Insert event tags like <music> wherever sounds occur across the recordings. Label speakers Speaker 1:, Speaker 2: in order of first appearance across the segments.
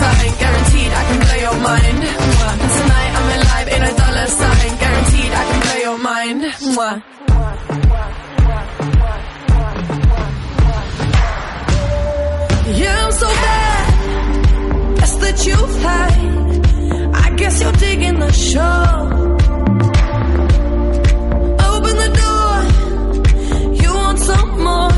Speaker 1: sign, guaranteed I can blow your mind. And tonight I'm alive in a dollar sign, guaranteed I can blow your mind. Yeah, I'm so bad. That's that you hide. I guess you're digging the show. Open the door. You want some more.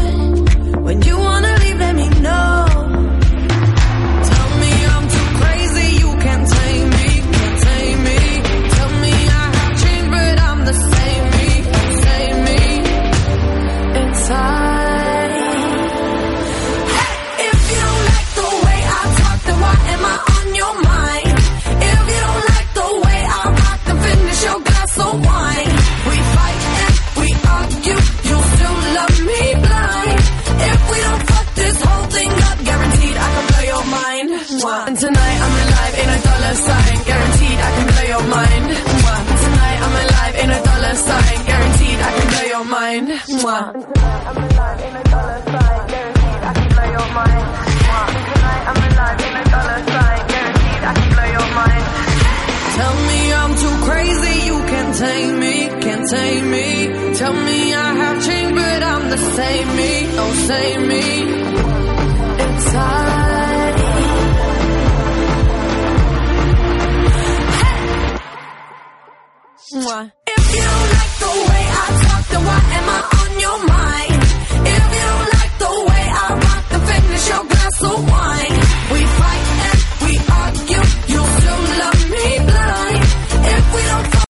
Speaker 1: Same me. Inside. Mwah. If you don't like the way I talk, then why am I on your mind? If you don't like the way I rock, then finish your glass of wine. We fight and we argue, you still love me blind. If we don't fuck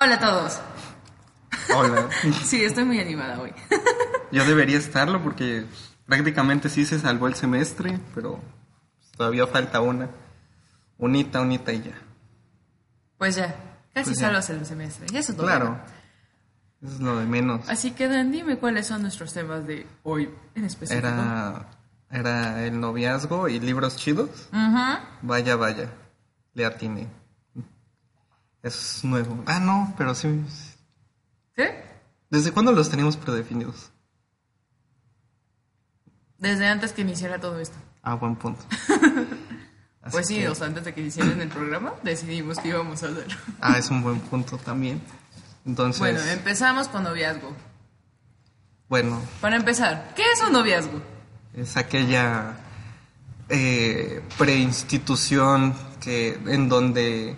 Speaker 2: Hola a todos.
Speaker 3: Hola. <laughs>
Speaker 2: Sí, estoy muy animada hoy. <laughs>
Speaker 3: Yo debería estarlo porque prácticamente sí se salvó el semestre, pero todavía falta una. Unita, unita y ya.
Speaker 2: Pues ya, casi
Speaker 3: Pues
Speaker 2: salvas el semestre. Y eso es todo.
Speaker 3: Claro. Eso es lo de menos.
Speaker 2: Así que Dan, dime cuáles son nuestros temas de hoy en específico.
Speaker 3: Era, era el noviazgo y libros chidos.
Speaker 2: Ujú.
Speaker 3: Vaya, vaya. Le atiné. Es nuevo. Ah, no, pero sí.
Speaker 2: ¿Sí?
Speaker 3: ¿Desde cuándo los teníamos predefinidos?
Speaker 2: Desde antes que iniciara todo esto.
Speaker 3: Ah, buen punto. <laughs>
Speaker 2: Pues sí,
Speaker 3: que-
Speaker 2: o sea, antes de que iniciaran el programa, decidimos que íbamos a hacer.
Speaker 3: Ah, es un buen punto también. Entonces,
Speaker 2: Bueno, empezamos con noviazgo.
Speaker 3: bueno,
Speaker 2: Para empezar, ¿qué es un noviazgo?
Speaker 3: es aquella eh, preinstitución que en donde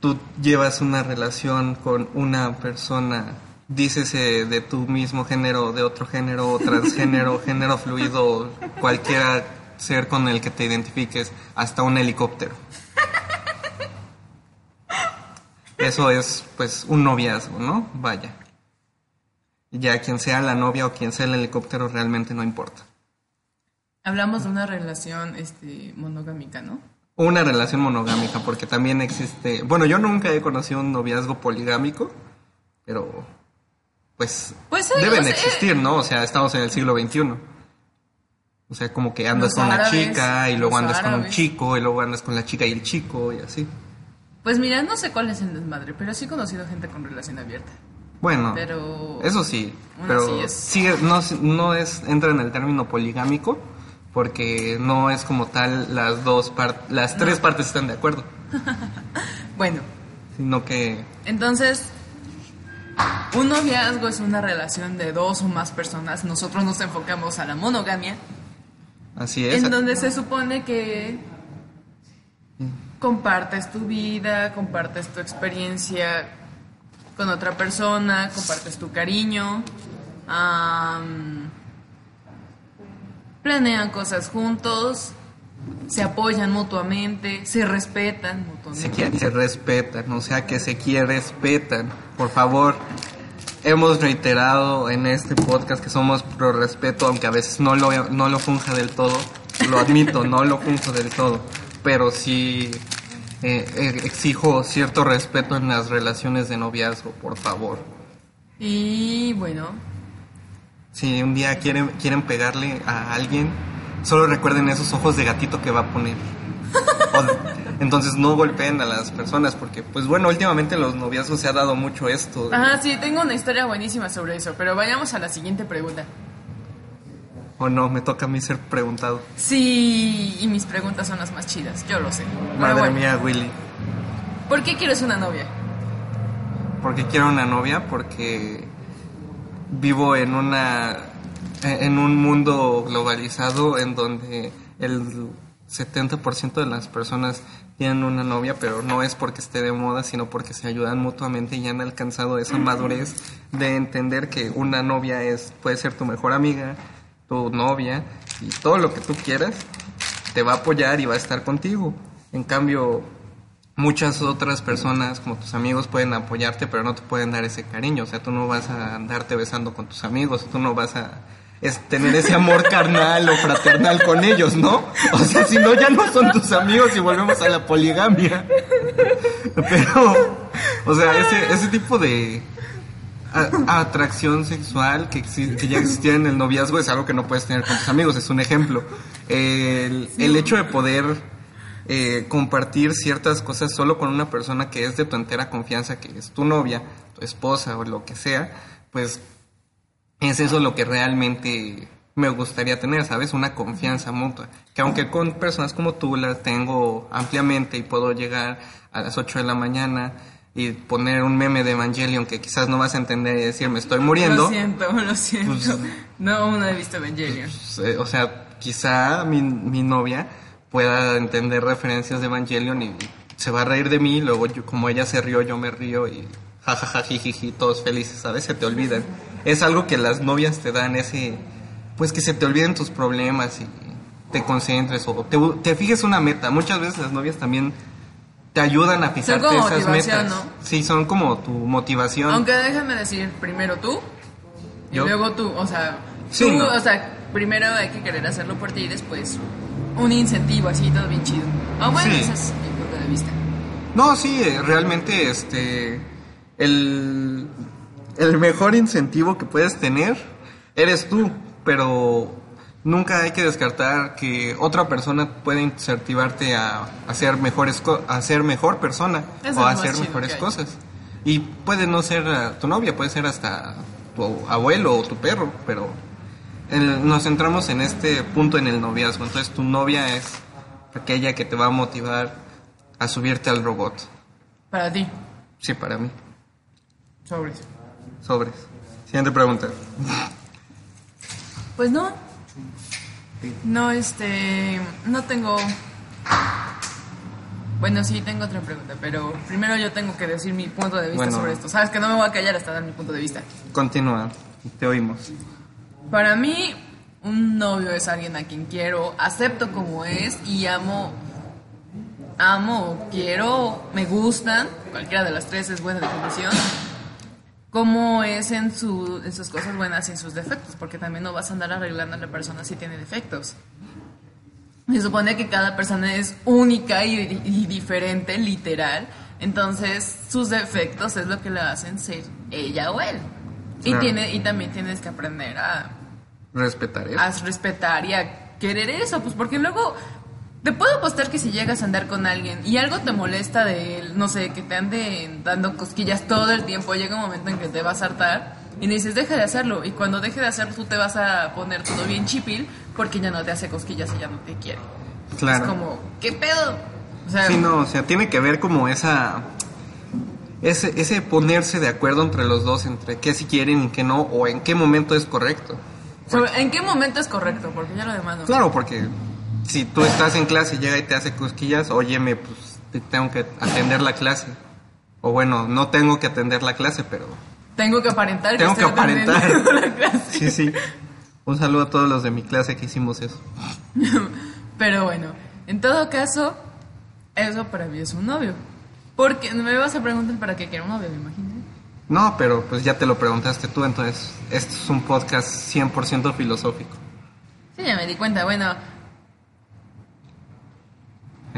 Speaker 3: tú llevas una relación con una persona, dícese de tu mismo género, de otro género, transgénero, <laughs> género fluido, cualquiera ser con el que te identifiques, hasta un helicóptero. Eso es pues un noviazgo, ¿no? Vaya. Ya quien sea la novia o quien sea el helicóptero realmente no importa.
Speaker 2: Hablamos de una relación este, monogámica, ¿no?
Speaker 3: Una relación monogámica, porque también existe. Bueno, yo nunca he conocido un noviazgo poligámico, pero. Pues.
Speaker 2: Pues sí,
Speaker 3: deben existir, ¿no? O sea, estamos en el siglo XXI. O sea, como que andas con
Speaker 2: árabes,
Speaker 3: chica y luego andas con un chico y luego andas con la chica y el chico y así.
Speaker 2: Pues mira, no sé cuál es el desmadre, pero sí he conocido gente con relación abierta.
Speaker 3: Bueno,
Speaker 2: Pero-
Speaker 3: eso sí, pero
Speaker 2: así es-
Speaker 3: sí, no, no es entra en el término poligámico porque no es como tal las dos partes, las tres partes están de acuerdo, <laughs>
Speaker 2: Bueno,
Speaker 3: sino que
Speaker 2: entonces, un noviazgo es una relación de dos o más personas. Nosotros nos enfocamos a la monogamia,
Speaker 3: así es.
Speaker 2: en donde se supone que compartes tu vida, compartes tu experiencia con otra persona, compartes tu cariño, planean cosas juntos, se apoyan mutuamente, se respetan
Speaker 3: se,
Speaker 2: mutuamente.
Speaker 3: quiere- se respetan, o sea que se quiere respetan. Por favor, hemos reiterado en este podcast que somos pro respeto, aunque a veces no lo, no lo funja del todo, lo admito, no lo funjo del todo, pero sí eh, eh, exijo cierto respeto en las relaciones de noviazgo, por favor.
Speaker 2: Y bueno,
Speaker 3: Si un día quieren, quieren pegarle a alguien, solo recuerden esos ojos de gatito que va a poner. O- entonces no golpeen a las personas porque, pues bueno, últimamente en los noviazgos se ha dado mucho esto.
Speaker 2: ajá, sí, tengo una historia buenísima sobre eso, pero vayamos a la siguiente pregunta.
Speaker 3: O no, me toca a mí ser preguntado.
Speaker 2: Sí, y mis preguntas son las más chidas, yo lo sé.
Speaker 3: Madre
Speaker 2: bueno,
Speaker 3: mía, Willy.
Speaker 2: ¿Por qué quieres una novia?
Speaker 3: Porque quiero una novia, porque vivo en una en un mundo globalizado en donde el 70% de las personas tienen una novia, pero no es porque esté de moda, sino porque se ayudan mutuamente y han alcanzado esa madurez de entender que una novia es puede ser tu mejor amiga, tu novia y todo lo que tú quieras te va a apoyar y va a estar contigo. En cambio, muchas otras personas, como tus amigos, pueden apoyarte, pero no te pueden dar ese cariño. O sea, tú no vas a andarte besando con tus amigos, tú no vas a es tener ese amor carnal o fraternal con ellos, ¿no? O sea, si no, ya no son tus amigos y volvemos a la poligamia. Pero, o sea, ese, ese tipo de a- atracción sexual que ya existía en el noviazgo es algo que no puedes tener con tus amigos, es un ejemplo. El, el hecho de poder eh, compartir ciertas cosas solo con una persona que es de tu entera confianza, que es tu novia, tu esposa o lo que sea, pues es eso lo que realmente me gustaría tener, ¿sabes? Una confianza mutua. Que aunque con personas como tú las tengo ampliamente y puedo llegar a las 8 de la mañana y poner un meme de Evangelion que quizás no vas a entender y decir me estoy muriendo.
Speaker 2: Lo siento, lo siento.
Speaker 3: Pues-
Speaker 2: no, aún no he visto Evangelion.
Speaker 3: pues, eh, o sea, quizá mi, mi novia pueda entender referencias de Evangelion y se va a reír de mí, luego yo, como ella se rió, yo me río y jajaja, jijiji, todos felices, ¿sabes? Se te olvidan. Es algo que las novias te dan ese, pues que se te olviden tus problemas y te concentres o te, te fijes una meta. Muchas veces las novias también te ayudan a fijarte
Speaker 2: como
Speaker 3: esas metas.
Speaker 2: ¿no?
Speaker 3: Sí, son como tu motivación.
Speaker 2: Aunque déjame decir, primero tú y
Speaker 3: Yo.
Speaker 2: luego tú. O sea,
Speaker 3: Sí,
Speaker 2: tú,
Speaker 3: no.
Speaker 2: o sea, primero hay que querer hacerlo por ti y después un incentivo así, todo bien chido. Ah, bueno,
Speaker 3: Sí.
Speaker 2: ese es mi punto de vista.
Speaker 3: No, sí, realmente este el, el mejor incentivo que puedes tener eres tú, pero nunca hay que descartar que otra persona puede incentivarte a, a ser mejores a ser mejor persona
Speaker 2: Eso
Speaker 3: o a hacer mejores cosas. Y puede no ser eh, tu novia, puede ser hasta tu abuelo o tu perro, pero el- nos centramos en este punto en el noviazgo. Entonces tu novia es aquella que te va a motivar a subirte al robot.
Speaker 2: Para ti,
Speaker 3: Sí, para mí.
Speaker 2: sobres.
Speaker 3: Sobres. Siguiente pregunta.
Speaker 2: Pues no. No, este. No tengo. Bueno, sí, tengo otra pregunta, pero primero yo tengo que decir mi punto de vista
Speaker 3: Bueno.
Speaker 2: sobre esto. Sabes que no me voy a callar hasta dar mi punto de vista.
Speaker 3: Continúa. Te oímos.
Speaker 2: Para mí, un novio es alguien a quien quiero, acepto como es y amo. Amo, quiero, me gustan. Cualquiera de las tres es buena definición. Como es en, su, en sus cosas buenas y en sus defectos, porque también no vas a andar arreglando a la persona si tiene defectos. Se supone que cada persona es única y, y diferente, literal. Entonces, sus defectos es lo que le hacen ser ella o él. Y,
Speaker 3: Claro.
Speaker 2: tiene, y también tienes que aprender a,
Speaker 3: Respetar eso.
Speaker 2: a respetar y a querer eso, pues porque luego Te puedo apostar que si llegas a andar con alguien y algo te molesta de él, no sé, que te ande dando cosquillas todo el tiempo, llega un momento en que te vas a hartar y le dices, deja de hacerlo. Y cuando deje de hacerlo, tú te vas a poner todo bien chipil porque ya no te hace cosquillas y ya no te quiere.
Speaker 3: Claro.
Speaker 2: Es como, ¿qué pedo? O sea,
Speaker 3: Sí, no, o sea, tiene que ver como esa... Ese, ese ponerse de acuerdo entre los dos, entre qué si quieren y qué no, o en qué momento es correcto.
Speaker 2: ¿en qué momento es correcto? Porque ya lo demás no.
Speaker 3: Claro, porque si tú estás en clase y llega y te hace cosquillas, óyeme, pues te tengo que atender la clase. O bueno, no tengo que atender la clase, pero
Speaker 2: Tengo que aparentar que
Speaker 3: tengo que
Speaker 2: estoy
Speaker 3: aparentar.
Speaker 2: la <laughs> clase.
Speaker 3: Sí, sí. Un saludo a todos los de mi clase que hicimos eso. <laughs>
Speaker 2: Pero bueno, en todo caso, eso para mí es un novio. Porque me vas a preguntar para qué quiero un novio, me imagino.
Speaker 3: No, pero pues ya te lo preguntaste tú, entonces este es un podcast 100% filosófico.
Speaker 2: Sí, ya me di cuenta. Bueno,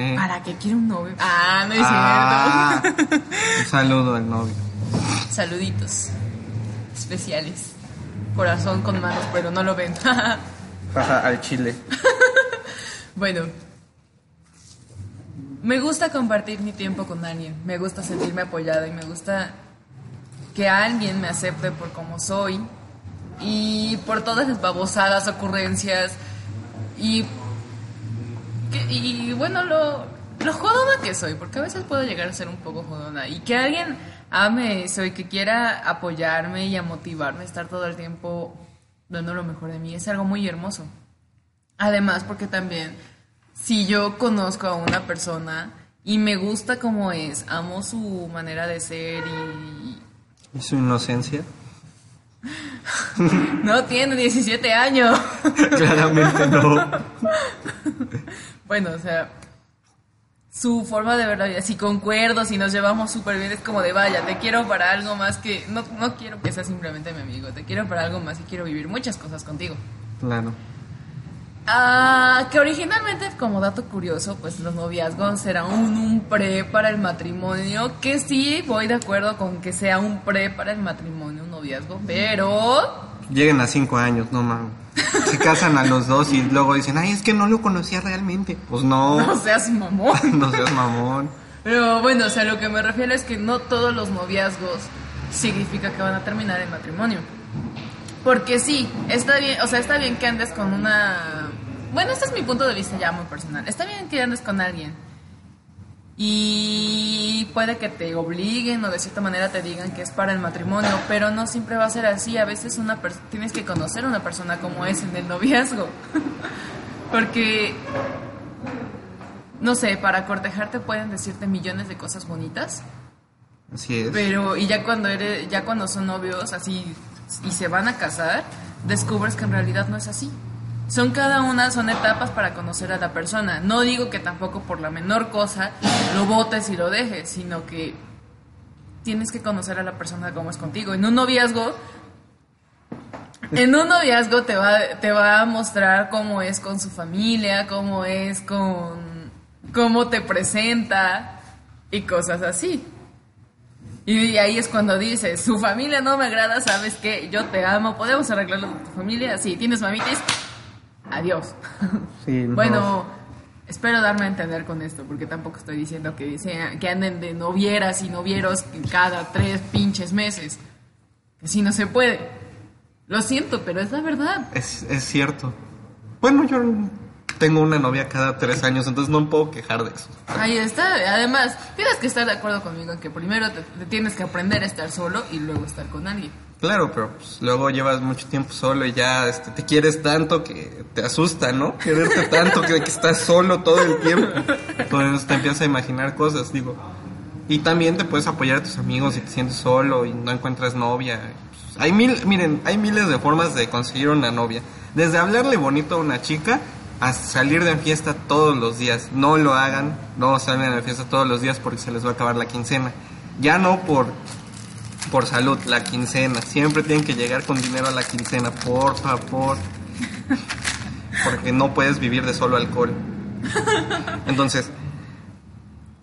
Speaker 3: Eh,
Speaker 2: ¿para qué quiero un novio? Ah, no es
Speaker 3: ah,
Speaker 2: cierto.
Speaker 3: un saludo al novio.
Speaker 2: Saluditos especiales. Corazón con manos, pero no lo ven. <laughs>
Speaker 3: al chile.
Speaker 2: bueno, me gusta compartir mi tiempo con alguien. Me gusta sentirme apoyada y me gusta que alguien me acepte por como soy y por todas las babosadas, ocurrencias y, y bueno, lo, lo jodona que soy, porque a veces puedo llegar a ser un poco jodona y que alguien ame eso y que quiera apoyarme y a motivarme, estar todo el tiempo dando lo mejor de mí, es algo muy hermoso. Además, porque también si yo conozco a una persona y me gusta como es, amo su manera de ser y
Speaker 3: ¿Y su inocencia? <laughs>
Speaker 2: no tiene 17 años. <laughs>
Speaker 3: Claramente no. <laughs>
Speaker 2: bueno, o sea, su forma de ver la vida, si concuerdo, si nos llevamos súper bien, es como de vaya, te quiero para algo más que, no, no quiero que seas simplemente mi amigo, te quiero para algo más y quiero vivir muchas cosas contigo.
Speaker 3: Claro.
Speaker 2: Ah, que originalmente, como dato curioso, pues los noviazgos serán un, un pre para el matrimonio, que sí voy de acuerdo con que sea un pre para el matrimonio, un noviazgo, pero
Speaker 3: Lleguen a cinco años, no mames. Se casan a los dos y luego dicen, ay, es que no lo conocía realmente. Pues no, <laughs>
Speaker 2: no seas mamón. <laughs>
Speaker 3: no seas mamón.
Speaker 2: Pero bueno, o sea, lo que me refiero es que no todos los noviazgos significa que van a terminar en matrimonio. Porque sí, está bien, o sea, está bien que andes con una... Bueno, este es mi punto de vista ya muy personal. Está bien que andes con alguien. Y puede que te obliguen o de cierta manera te digan que es para el matrimonio, pero no siempre va a ser así. A veces una tienes que conocer a una persona como es en el noviazgo. <laughs> Porque no sé, para cortejarte pueden decirte millones de cosas bonitas,
Speaker 3: Así es.
Speaker 2: pero y ya cuando eres, ya cuando son novios así y se van a casar, descubres que en realidad no es así. Son cada una, son etapas para conocer a la persona. No digo que tampoco por la menor cosa lo votes y lo dejes, sino que tienes que conocer a la persona como es contigo. En un noviazgo, en un noviazgo te va, te va a mostrar cómo es con su familia, cómo es con, cómo te presenta y cosas así. Y ahí es cuando dices, su familia no me agrada, sabes que yo te amo, podemos arreglarlo con tu familia. Sí, tienes mamitis, adiós.
Speaker 3: Sí, no.
Speaker 2: Bueno, espero darme a entender con esto, porque tampoco estoy diciendo que, sea- que anden de novieras y novieros cada tres pinches meses. Que si no se puede. Lo siento, pero es la verdad.
Speaker 3: Es, es cierto. Bueno, yo tengo una novia cada tres años, entonces no me puedo quejar de eso.
Speaker 2: Ahí está. Además, tienes que estar de acuerdo conmigo en que primero te, te tienes que aprender a estar solo y luego estar con alguien.
Speaker 3: Claro, pero pues, luego llevas mucho tiempo solo y ya este, te quieres tanto que te asusta, ¿no? Quererte tanto que, estás solo todo el tiempo. Entonces te empiezas a imaginar cosas, digo. Y también te puedes apoyar a tus amigos si te sientes solo y no encuentras novia. Hay mil, miren, hay miles de formas de conseguir una novia. Desde hablarle bonito a una chica hasta salir de fiesta todos los días. No lo hagan, no salgan de fiesta todos los días porque se les va a acabar la quincena. Ya no por por salud, la quincena. Siempre tienen que llegar con dinero a la quincena, por favor. Porque no puedes vivir de solo alcohol. Entonces,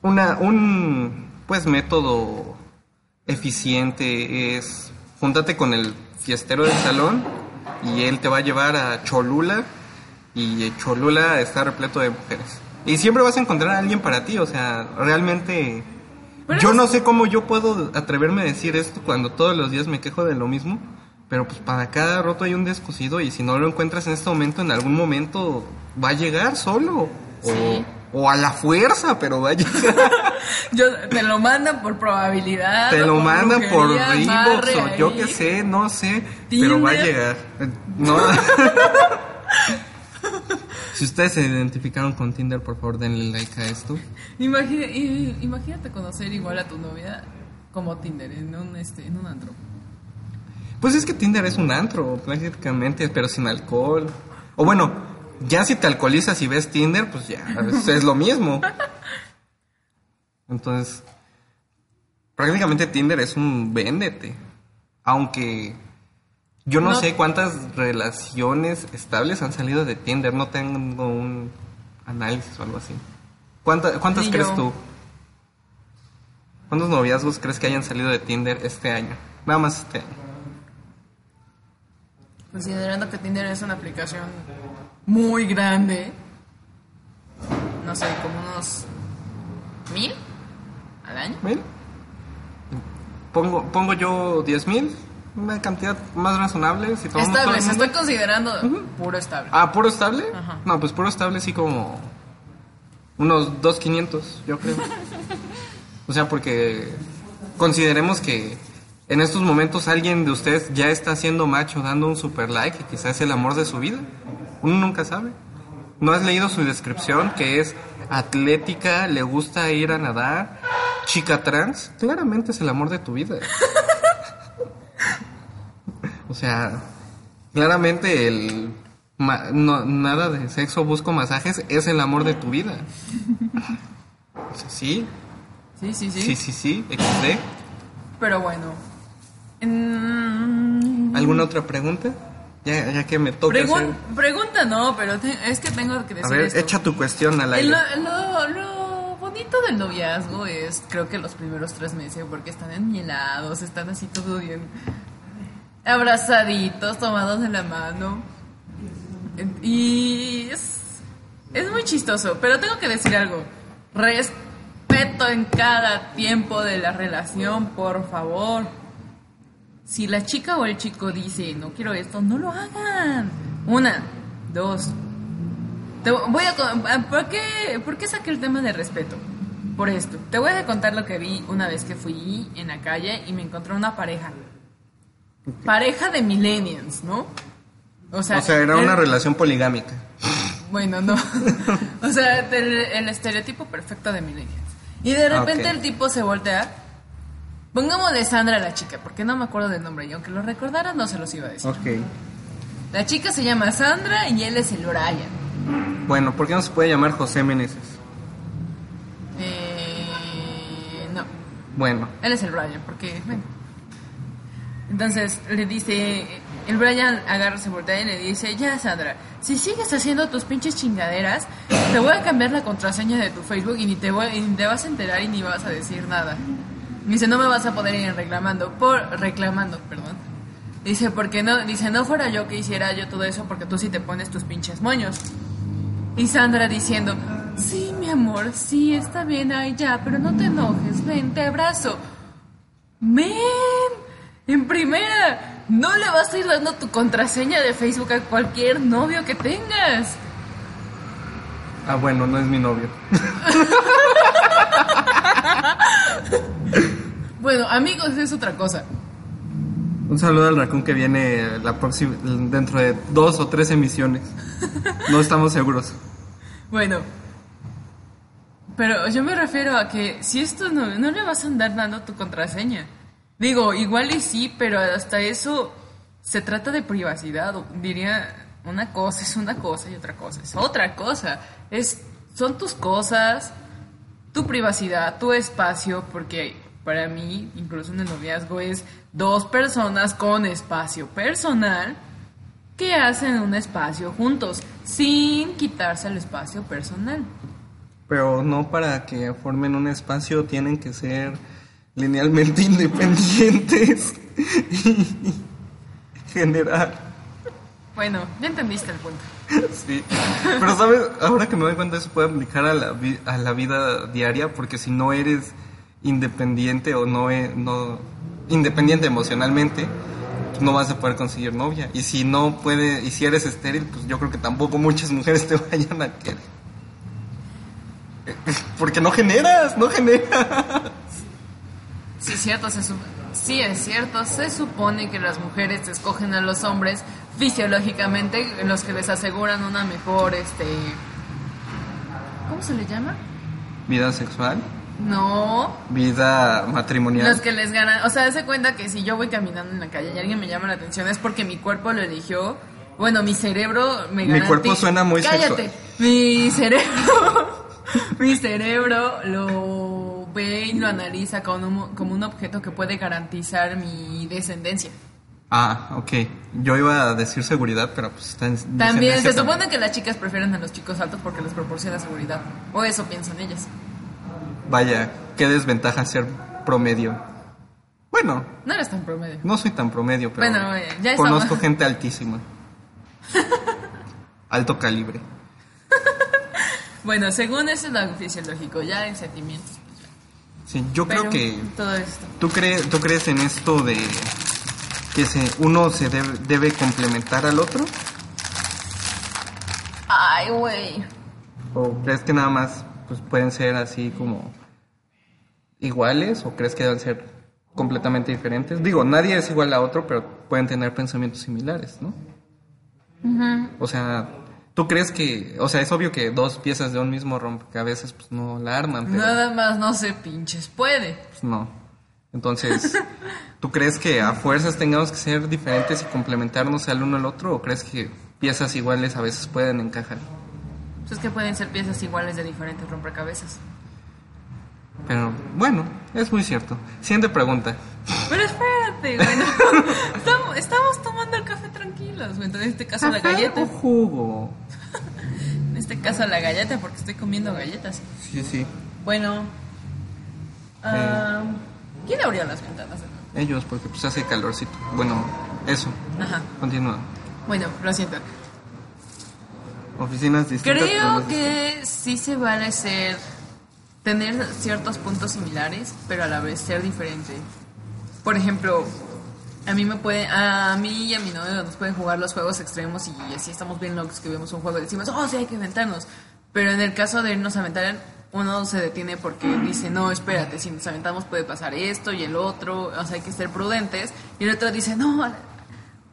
Speaker 3: una, un pues método eficiente es júntate con el fiestero del salón y él te va a llevar a Cholula y Cholula está repleto de mujeres. Y siempre vas a encontrar a alguien para ti, o sea, realmente...
Speaker 2: Pero
Speaker 3: yo
Speaker 2: es-
Speaker 3: no sé cómo yo puedo atreverme a decir esto cuando todos los días me quejo de lo mismo, pero pues para cada roto hay un descosido y si no lo encuentras en este momento, en algún momento va a llegar solo.
Speaker 2: Sí.
Speaker 3: O, o a la fuerza, pero va a llegar. <laughs>
Speaker 2: Yo, te lo mandan por probabilidad.
Speaker 3: Te lo
Speaker 2: por
Speaker 3: mandan por Reeboks o yo qué sé, no sé, pero va a llegar. <laughs> No. <laughs> si ustedes se identificaron con Tinder, por favor denle like a esto.
Speaker 2: Imagina- imagínate conocer igual a tu novia como Tinder en un, este, en un antro.
Speaker 3: Pues es que Tinder es un antro, prácticamente, pero sin alcohol. O bueno, ya si te alcoholizas y ves Tinder, pues ya, es, es lo mismo. <laughs> Entonces, prácticamente Tinder es un véndete. Aunque yo no,
Speaker 2: No.
Speaker 3: sé cuántas relaciones estables han salido de Tinder, no tengo un análisis o algo así. ¿Cuánta- ¿Cuántas crees
Speaker 2: yo.
Speaker 3: tú? ¿Cuántos noviazgos crees que hayan salido de Tinder este año? Nada más este año.
Speaker 2: Considerando que Tinder es una aplicación muy grande, no sé, como unos mil al año.
Speaker 3: ¿Mil? Pongo, pongo yo 10 mil, una cantidad más razonable. Si tomamos
Speaker 2: Estable, se estoy considerando puro estable.
Speaker 3: Ah, puro estable.
Speaker 2: Ajá.
Speaker 3: No, pues puro estable sí como unos 2,500, yo creo. o sea, porque consideremos que en estos momentos alguien de ustedes ya está haciendo macho, dando un super like y quizás es el amor de su vida. Uno nunca sabe. ¿No has leído su descripción que es atlética, le gusta ir a nadar, chica trans? Claramente es el amor de tu vida. <laughs> o sea, claramente el no- nada de sexo busco masajes es el amor de tu vida. O sea, sí,
Speaker 2: Sí, sí, sí.
Speaker 3: sí, sí, sí, XD.
Speaker 2: Pero bueno. Mm,
Speaker 3: ¿Alguna otra pregunta? Ya, ya que me toca
Speaker 2: pregun-
Speaker 3: hacer-
Speaker 2: pregunta no, pero es que tengo que
Speaker 3: A
Speaker 2: decir
Speaker 3: ver,
Speaker 2: esto.
Speaker 3: echa tu cuestión al aire.
Speaker 2: Lo, lo bonito del noviazgo es, creo que los primeros tres meses, porque están enmielados, están así todo bien abrazaditos, tomados de la mano. Y es, es muy chistoso, pero tengo que decir algo. Respeto en cada tiempo de la relación, por favor. Si la chica o el chico dice, no quiero esto, no lo hagan. Una, dos, te voy a ah, ¿por qué, ¿Por qué saqué el tema de respeto? Por esto. Te voy a contar lo que vi una vez que fui en la calle y me encontré una pareja. Pareja de millennials, ¿no? O sea,
Speaker 3: o sea, era
Speaker 2: el-
Speaker 3: una relación poligámica.
Speaker 2: Bueno, no. <laughs> o sea, el, el estereotipo perfecto de millennials. Y de repente
Speaker 3: Ok.
Speaker 2: el tipo se voltea. Pongámosle Sandra a la chica, porque no me acuerdo del nombre y aunque lo recordara no se los iba a decir.
Speaker 3: Ok.
Speaker 2: La chica se llama Sandra y él es el Brian.
Speaker 3: Bueno, ¿por qué no se puede llamar José Meneses?
Speaker 2: Eh, no,
Speaker 3: Bueno,
Speaker 2: él es el Brian, porque, bueno. Entonces le dice, el Brian agarra, se voltea y le dice, ya Sandra, si sigues haciendo tus pinches chingaderas, te voy a cambiar la contraseña de tu Facebook y ni te, voy, y ni te vas a enterar y ni vas a decir nada. Dice, no me vas a poder ir reclamando, por, reclamando, perdón. Dice, porque no, dice, no fuera yo que hiciera yo todo eso porque tú sí te pones tus pinches moños. Y Sandra diciendo, sí, mi amor, sí, está bien, ay, ya, pero no te enojes, ven, te abrazo. Men, en primera, no le vas a ir dando tu contraseña de Facebook a cualquier novio que tengas.
Speaker 3: ah, bueno, no es mi novio. <laughs>
Speaker 2: Bueno, amigos, es otra cosa.
Speaker 3: Un saludo al raccoon que viene la próxima, dentro de dos o tres emisiones. No estamos seguros.
Speaker 2: Bueno, pero yo me refiero a que si esto no, no le vas a andar dando tu contraseña. Digo, igual y sí, pero hasta eso se trata de privacidad. Diría, una cosa es una cosa y otra cosa es otra cosa. Es, son tus cosas, tu privacidad, tu espacio, porque para mí, incluso en el noviazgo, es dos personas con espacio personal que hacen un espacio juntos, sin quitarse el espacio personal.
Speaker 3: Pero no para que formen un espacio tienen que ser linealmente <laughs> independientes y generar.
Speaker 2: Bueno, ya entendiste el punto.
Speaker 3: Sí. Pero, ¿sabes? Ahora que me doy cuenta, eso puede aplicar a la, vi- a la vida diaria, porque si no eres independiente o no, e- no independiente emocionalmente, no vas a poder conseguir novia. Y si no puede, y si eres estéril, pues yo creo que tampoco muchas mujeres te <laughs> vayan a querer. Porque no generas, no generas.
Speaker 2: Sí, es cierto, se sí, es cierto. Se supone que las mujeres escogen a los hombres fisiológicamente, los que les aseguran una mejor, este... ¿Cómo se le llama?
Speaker 3: Vida sexual,
Speaker 2: No,
Speaker 3: vida matrimonial.
Speaker 2: Los que les ganan, o sea, se cuenta que si yo voy caminando en la calle y alguien me llama la atención es porque mi cuerpo lo eligió. Bueno, mi cerebro me
Speaker 3: Mi
Speaker 2: garanti-
Speaker 3: cuerpo suena muy
Speaker 2: Cállate.
Speaker 3: sexual.
Speaker 2: Mi cerebro, <laughs> mi cerebro lo ve y lo analiza como un, como un objeto que puede garantizar mi descendencia.
Speaker 3: Ah, ok. Yo iba a decir seguridad, pero pues está en
Speaker 2: También se supone que las chicas prefieren a los chicos altos porque les proporciona seguridad. O eso piensan ellas.
Speaker 3: Vaya, qué desventaja ser promedio. Bueno,
Speaker 2: No eres tan promedio.
Speaker 3: no soy tan promedio, pero
Speaker 2: Bueno, eh, ya
Speaker 3: conozco
Speaker 2: estamos.
Speaker 3: gente altísima. <laughs> Alto calibre.
Speaker 2: Bueno, según eso es lo fisiológico, ya en sentimientos.
Speaker 3: Sí, yo
Speaker 2: Pero
Speaker 3: creo que
Speaker 2: todo esto.
Speaker 3: tú crees tú crees en esto de que se uno se debe, debe complementar al otro
Speaker 2: Ay, güey.
Speaker 3: o crees que nada más pues pueden ser así como iguales o crees que deben ser completamente diferentes. Digo, nadie es igual a otro, pero pueden tener pensamientos similares, ¿no? O sea, ¿tú crees que, o sea, es obvio que dos piezas de un mismo rompecabezas pues no la arman, pero
Speaker 2: Nada más no se pinches puede.
Speaker 3: pues, no. Entonces, <laughs> ¿tú crees que a fuerzas tengamos que ser diferentes y complementarnos al uno al otro o crees que piezas iguales a veces pueden encajar?
Speaker 2: Pues es que pueden ser piezas iguales de diferentes rompecabezas.
Speaker 3: Pero bueno, es muy cierto. Siguiente pregunta.
Speaker 2: Pero espérate, bueno. <laughs> estamos, estamos tomando el café tranquilos. güey. Entonces, en este caso la
Speaker 3: ¿Café
Speaker 2: galleta.
Speaker 3: o jugo? <laughs>
Speaker 2: En este caso la galleta porque estoy comiendo galletas.
Speaker 3: Sí, sí.
Speaker 2: Bueno. ah, ¿Quién abrió las ventanas?
Speaker 3: Ellos, porque pues hace calorcito. Bueno, eso.
Speaker 2: Ajá.
Speaker 3: Continúa.
Speaker 2: Bueno, lo siento.
Speaker 3: Oficinas distintas.
Speaker 2: Creo que sí se vale ser tener ciertos puntos similares, pero a la vez ser diferente. Por ejemplo, a mí me puede, a mí y a mi novio nos pueden jugar los juegos extremos y así estamos bien locos que vemos un juego y decimos, oh, sí hay que aventarnos. Pero en el caso de irnos a aventar, uno se detiene porque dice, no, espérate, si nos aventamos puede pasar esto y el otro, o sea, hay que ser prudentes. Y el otro dice, no,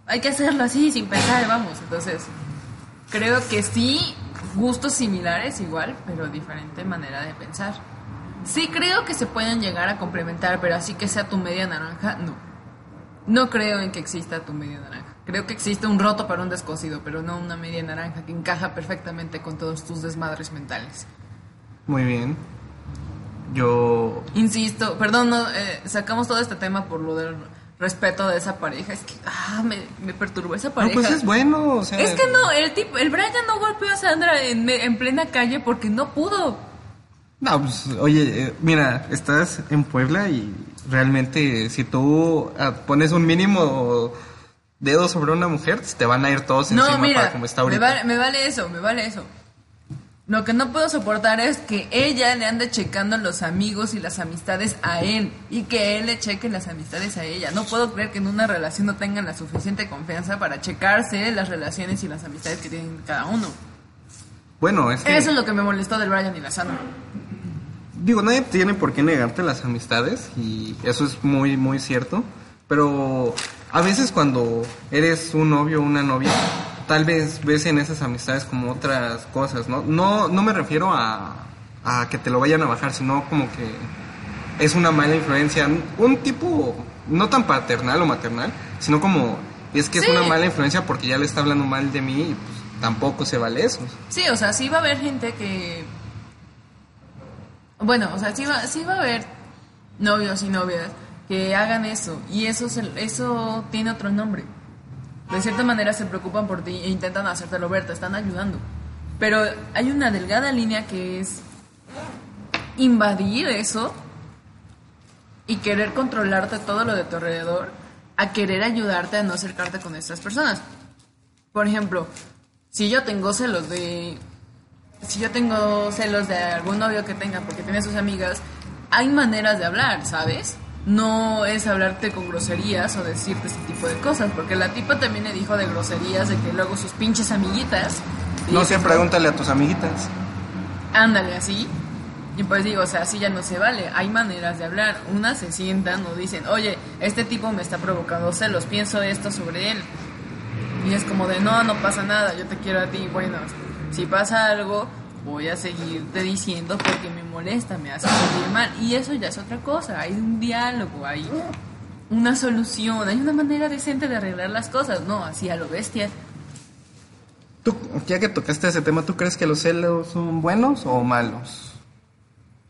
Speaker 2: hay que hacerlo así, sin pensar, vamos. Entonces, Creo que sí, gustos similares igual, pero diferente manera de pensar. Sí creo que se pueden llegar a complementar, pero así que sea tu media naranja, no. No creo en que exista tu media naranja. Creo que existe un roto para un descosido, pero no una media naranja que encaja perfectamente con todos tus desmadres mentales.
Speaker 3: Muy bien. Yo.
Speaker 2: Insisto, perdón, no, eh, sacamos todo este tema por lo del respeto de esa pareja. Es que ah, me, me perturbó esa
Speaker 3: No,
Speaker 2: pareja.
Speaker 3: pues es bueno, o sea.
Speaker 2: Es que no, el tipo, el Brian no golpeó a Sandra en, me- en plena calle porque no pudo.
Speaker 3: No, pues, oye, eh, mira, estás en Puebla y realmente si tú ah, pones un mínimo dedo sobre una mujer, te van a ir todos encima
Speaker 2: No, mira,
Speaker 3: para como está
Speaker 2: me
Speaker 3: ahorita.
Speaker 2: vale, me vale eso, me vale eso. Lo que no puedo soportar es que ella le ande checando los amigos y las amistades a él y que él le cheque las amistades a ella. No puedo creer que en una relación no tengan la suficiente confianza para checarse las relaciones y las amistades que tienen cada uno.
Speaker 3: Bueno, es que,
Speaker 2: Eso es lo que me molestó del Brian y la Sandra.
Speaker 3: digo, nadie tiene por qué negarte las amistades y eso es muy, muy cierto. Pero a veces cuando eres un novio o una novia, tal vez ves en esas amistades como otras cosas, ¿no? No, no me refiero a, a que te lo vayan a bajar, sino como que es una mala influencia. Un tipo no tan paternal o maternal, sino como es que es una mala influencia porque ya le está hablando mal de mí y pues tampoco se vale eso.
Speaker 2: Sí, o sea, sí va a haber gente que... Bueno, o sea, sí va, sí va a haber novios y novias que hagan eso. Y eso, eso tiene otro nombre. De cierta manera se preocupan por ti e intentan hacértelo ver, te están ayudando. Pero hay una delgada línea que es invadir eso y querer controlarte todo lo de tu alrededor a querer ayudarte a no acercarte con estas personas. Por ejemplo, si yo tengo celos de si yo tengo celos de algún novio que tenga porque tiene sus amigas, hay maneras de hablar, ¿sabes? No es hablarte con groserías o decirte ese tipo de cosas, porque la tipa también le dijo de groserías de que luego sus pinches amiguitas.
Speaker 3: No sé, pregúntale a tus amiguitas.
Speaker 2: Ándale así. Y pues digo, o sea, así ya no se vale. Hay maneras de hablar. Unas se sientan o dicen, oye, este tipo me está provocando celos, pienso esto sobre él. Y es como de, no, no pasa nada, yo te quiero a ti. Bueno, si pasa algo, voy a seguirte diciendo porque me molesta, me hace sentir mal. Y eso ya es otra cosa. Hay un diálogo, hay una solución, hay una manera decente de arreglar las cosas. No, así a lo bestia.
Speaker 3: Tú, ya que tocaste ese tema, ¿tú crees que los celos son buenos o malos?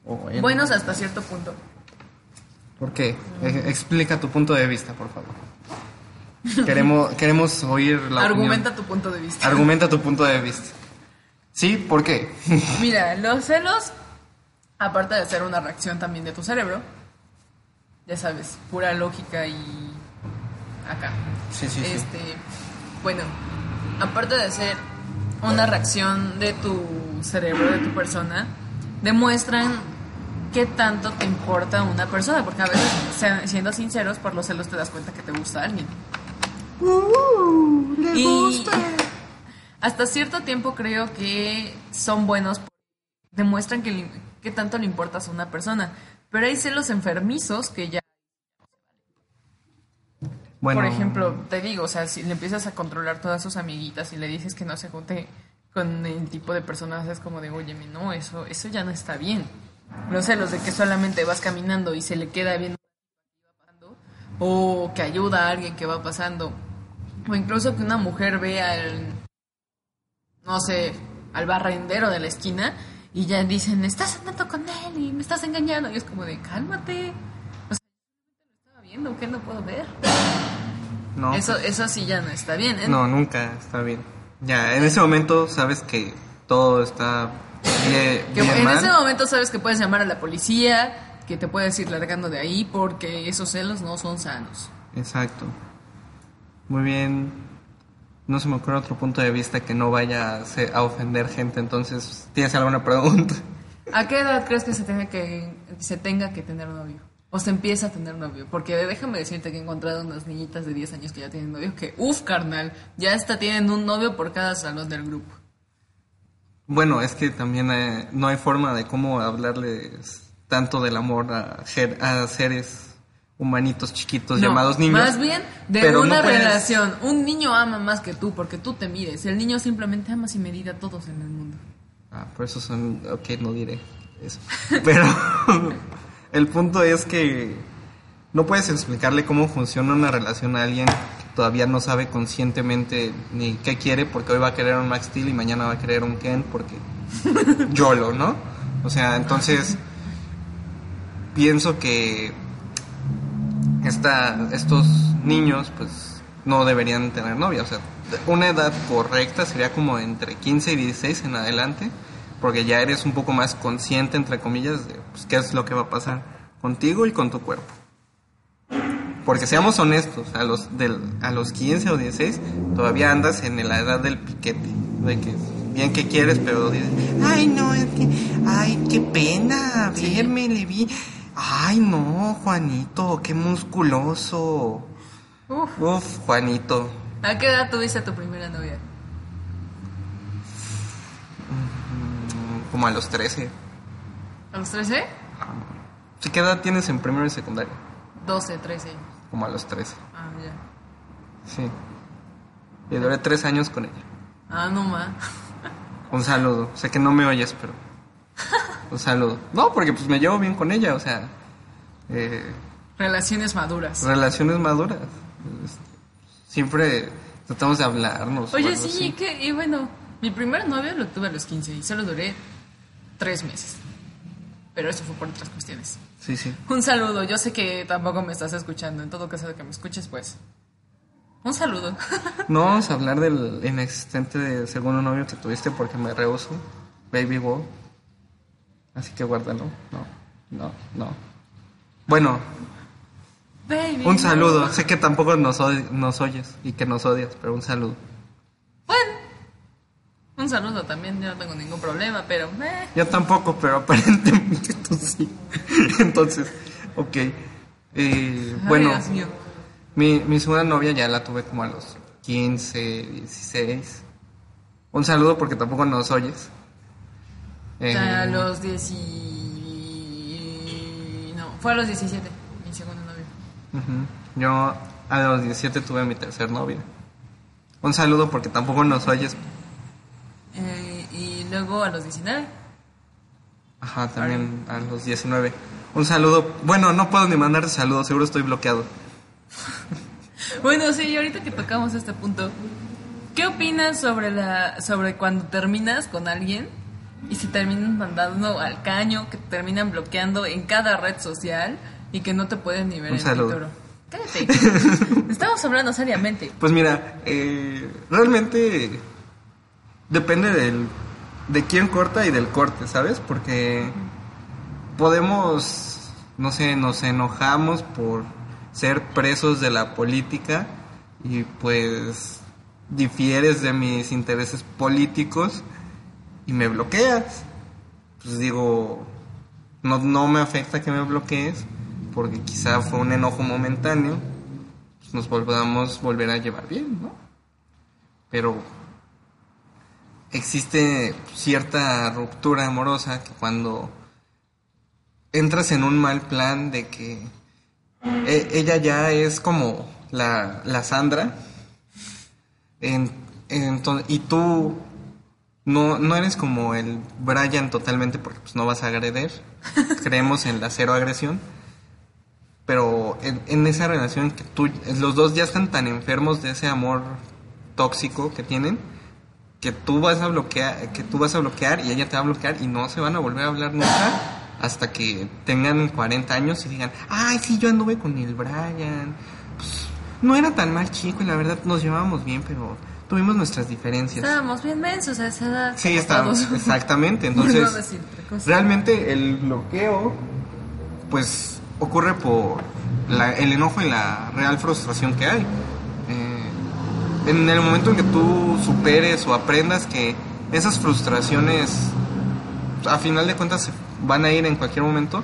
Speaker 3: O
Speaker 2: Buenos hasta cierto punto.
Speaker 3: ¿Por qué? E- explica tu punto de vista, por favor. Queremos, queremos oír la
Speaker 2: Argumenta
Speaker 3: opinión.
Speaker 2: tu punto de vista.
Speaker 3: Argumenta tu punto de vista. ¿Sí? ¿Por qué? <laughs>
Speaker 2: Mira, los celos, aparte de ser una reacción también de tu cerebro, ya sabes, pura lógica y acá.
Speaker 3: Sí, sí, sí.
Speaker 2: Este, bueno, aparte de ser una reacción de tu cerebro, de tu persona, demuestran qué tanto te importa una persona, porque a veces, siendo sinceros, por los celos te das cuenta que te gusta alguien. y hasta cierto tiempo creo que son buenos, demuestran que, qué tanto le importas a una persona, pero hay celos enfermizos que ya
Speaker 3: Bueno,
Speaker 2: por ejemplo, te digo, o sea, si le empiezas a controlar todas sus amiguitas y le dices que no se junte con el tipo de personas, es como de, oye, no, eso, eso ya no está bien. Los celos de que solamente vas caminando y se le queda viendo o que ayuda a alguien que va pasando, o incluso que una mujer ve al, no sé, al barrendero de la esquina y ya dicen, estás andando con él y me estás engañando, y es como de, cálmate, o sea, lo estaba viendo, ¿qué no puedo ver?
Speaker 3: no,
Speaker 2: Eso, eso sí ya no está bien. ¿eh?
Speaker 3: no, nunca está bien. Ya, en ese momento sabes que todo está bien,
Speaker 2: Que en
Speaker 3: mal.
Speaker 2: ese momento sabes que puedes llamar a la policía, que te puedes ir largando de ahí porque esos celos no son sanos.
Speaker 3: Exacto. Muy bien. No se me ocurre otro punto de vista que no vaya a, ofender gente. Entonces, ¿tienes alguna pregunta?
Speaker 2: ¿A qué edad crees que se tenga que se tenga que tener novio? O se empieza a tener novio. Porque déjame decirte que he encontrado unas niñitas de 10 años que ya tienen novio. Que, uff, carnal, ya hasta tienen un novio por cada salón del grupo.
Speaker 3: Bueno, es que también eh, no hay forma de cómo hablarles tanto del amor a, a seres humanitos chiquitos
Speaker 2: No,
Speaker 3: llamados niños.
Speaker 2: Más bien de
Speaker 3: no
Speaker 2: una
Speaker 3: puedes-
Speaker 2: relación. Un niño ama más que tú porque tú te mides. El niño simplemente ama sin medida a todos en el mundo.
Speaker 3: Ah, por eso son... Ok, no diré eso. <laughs> Pero <laughs> el punto es que no puedes explicarle cómo funciona una relación a alguien que todavía no sabe conscientemente ni qué quiere porque hoy va a querer un Max Steel y mañana va a querer un Ken porque <laughs> YOLO, ¿no? O sea, entonces pienso que esta, estos niños pues no deberían tener novia. O sea, una edad correcta sería como entre 15 y 16 en adelante, porque ya eres un poco más consciente, entre comillas, de pues, qué es lo que va a pasar contigo y con tu cuerpo. Porque seamos honestos, a los, del, a los 15 o 16 todavía andas en la edad del piquete, de que bien que quieres, pero dices, ay no, es que, ay, qué pena, verme, le vi, ay no, Juanito, qué musculoso.
Speaker 2: Uf.
Speaker 3: Uf, Juanito.
Speaker 2: ¿A qué edad tuviste a tu primera novia?
Speaker 3: Mm, Como a los 13.
Speaker 2: ¿A los 13?
Speaker 3: ¿Sí, ¿Qué edad tienes en primero y secundaria?
Speaker 2: 12, 13.
Speaker 3: Como a los 13.
Speaker 2: Ah, ya.
Speaker 3: Sí. Y duré tres años con ella.
Speaker 2: Ah, no más.
Speaker 3: Un saludo. Sé que no me oyes, pero. <laughs> Un saludo. No, porque pues me llevo bien con ella, o sea. eh,
Speaker 2: Relaciones maduras.
Speaker 3: relaciones maduras. Este, Siempre tratamos de hablarnos. o
Speaker 2: Oye, sí,
Speaker 3: así.
Speaker 2: que, y bueno, mi primer novio lo tuve a los 15 y solo duré 3 meses. Pero eso fue por otras cuestiones.
Speaker 3: Sí, sí.
Speaker 2: Un saludo, yo sé que tampoco me estás escuchando, en todo caso de que me escuches, pues. Un saludo. <laughs>
Speaker 3: No vamos a hablar del inexistente de segundo novio que tuviste porque me rehuso. Baby Wall. Así que guárdalo. No, no, no. Bueno,
Speaker 2: Baby.
Speaker 3: un saludo. Sé que tampoco nos, nos oyes y que nos odias, pero un saludo.
Speaker 2: Bueno, Un saludo también, yo no tengo ningún problema, pero... eh,
Speaker 3: Yo tampoco, pero <laughs> aparentemente tú sí. Entonces, ok. Eh,
Speaker 2: ay,
Speaker 3: bueno,
Speaker 2: Dios mío.
Speaker 3: mi, mi segunda novia ya la tuve como a los 15, 16. Un saludo porque tampoco nos oyes. Eh,
Speaker 2: A los 10 y... No, fue a los 17, mi segundo novio.
Speaker 3: Yo a los 17 tuve mi tercer novia. Un saludo porque tampoco nos oyes.
Speaker 2: Eh, y luego a los 19.
Speaker 3: Ajá, también a los 19. Un saludo. Bueno, no puedo ni mandarte saludos, seguro estoy bloqueado. <laughs>
Speaker 2: Bueno, sí, ahorita que tocamos este punto, ¿qué opinas sobre la sobre cuando terminas con alguien y se terminan mandando al caño, que te terminan bloqueando en cada red social y que no te pueden ni ver
Speaker 3: Un
Speaker 2: en
Speaker 3: saludo.
Speaker 2: Twitter? Cállate. <laughs> Estamos hablando seriamente.
Speaker 3: Pues mira, eh, realmente depende del, de quién corta y del corte, ¿sabes? Porque podemos, no sé, nos enojamos por ser presos de la política y pues difieres de mis intereses políticos y me bloqueas. Pues digo, no, no me afecta que me bloquees porque quizá fue un enojo momentáneo pues nos volvamos volver a llevar bien, ¿no? Pero existe cierta ruptura amorosa que cuando entras en un mal plan de que e- ella ya es como la, la Sandra en- ento- y tú no, no eres como el Brian totalmente porque pues no vas a agredir. <laughs> Creemos en la cero agresión pero en, en esa relación que tú, los dos ya están tan enfermos de ese amor tóxico que tienen, que tú vas a bloquear, que tú vas a bloquear y ella te va a bloquear y no se van a volver a hablar nunca hasta que tengan 40 años y digan, ay, sí, yo anduve con el Brian, pues, no era tan mal chico y la verdad nos llevábamos bien, pero tuvimos nuestras diferencias.
Speaker 2: Estábamos bien mensos a esa edad.
Speaker 3: Sí, estábamos, <laughs> exactamente. Entonces, realmente el bloqueo, pues, ocurre por la- el enojo y la real frustración que hay. Eh, en el momento en que tú superes o aprendas que esas frustraciones, a final de cuentas, se van a ir en cualquier momento,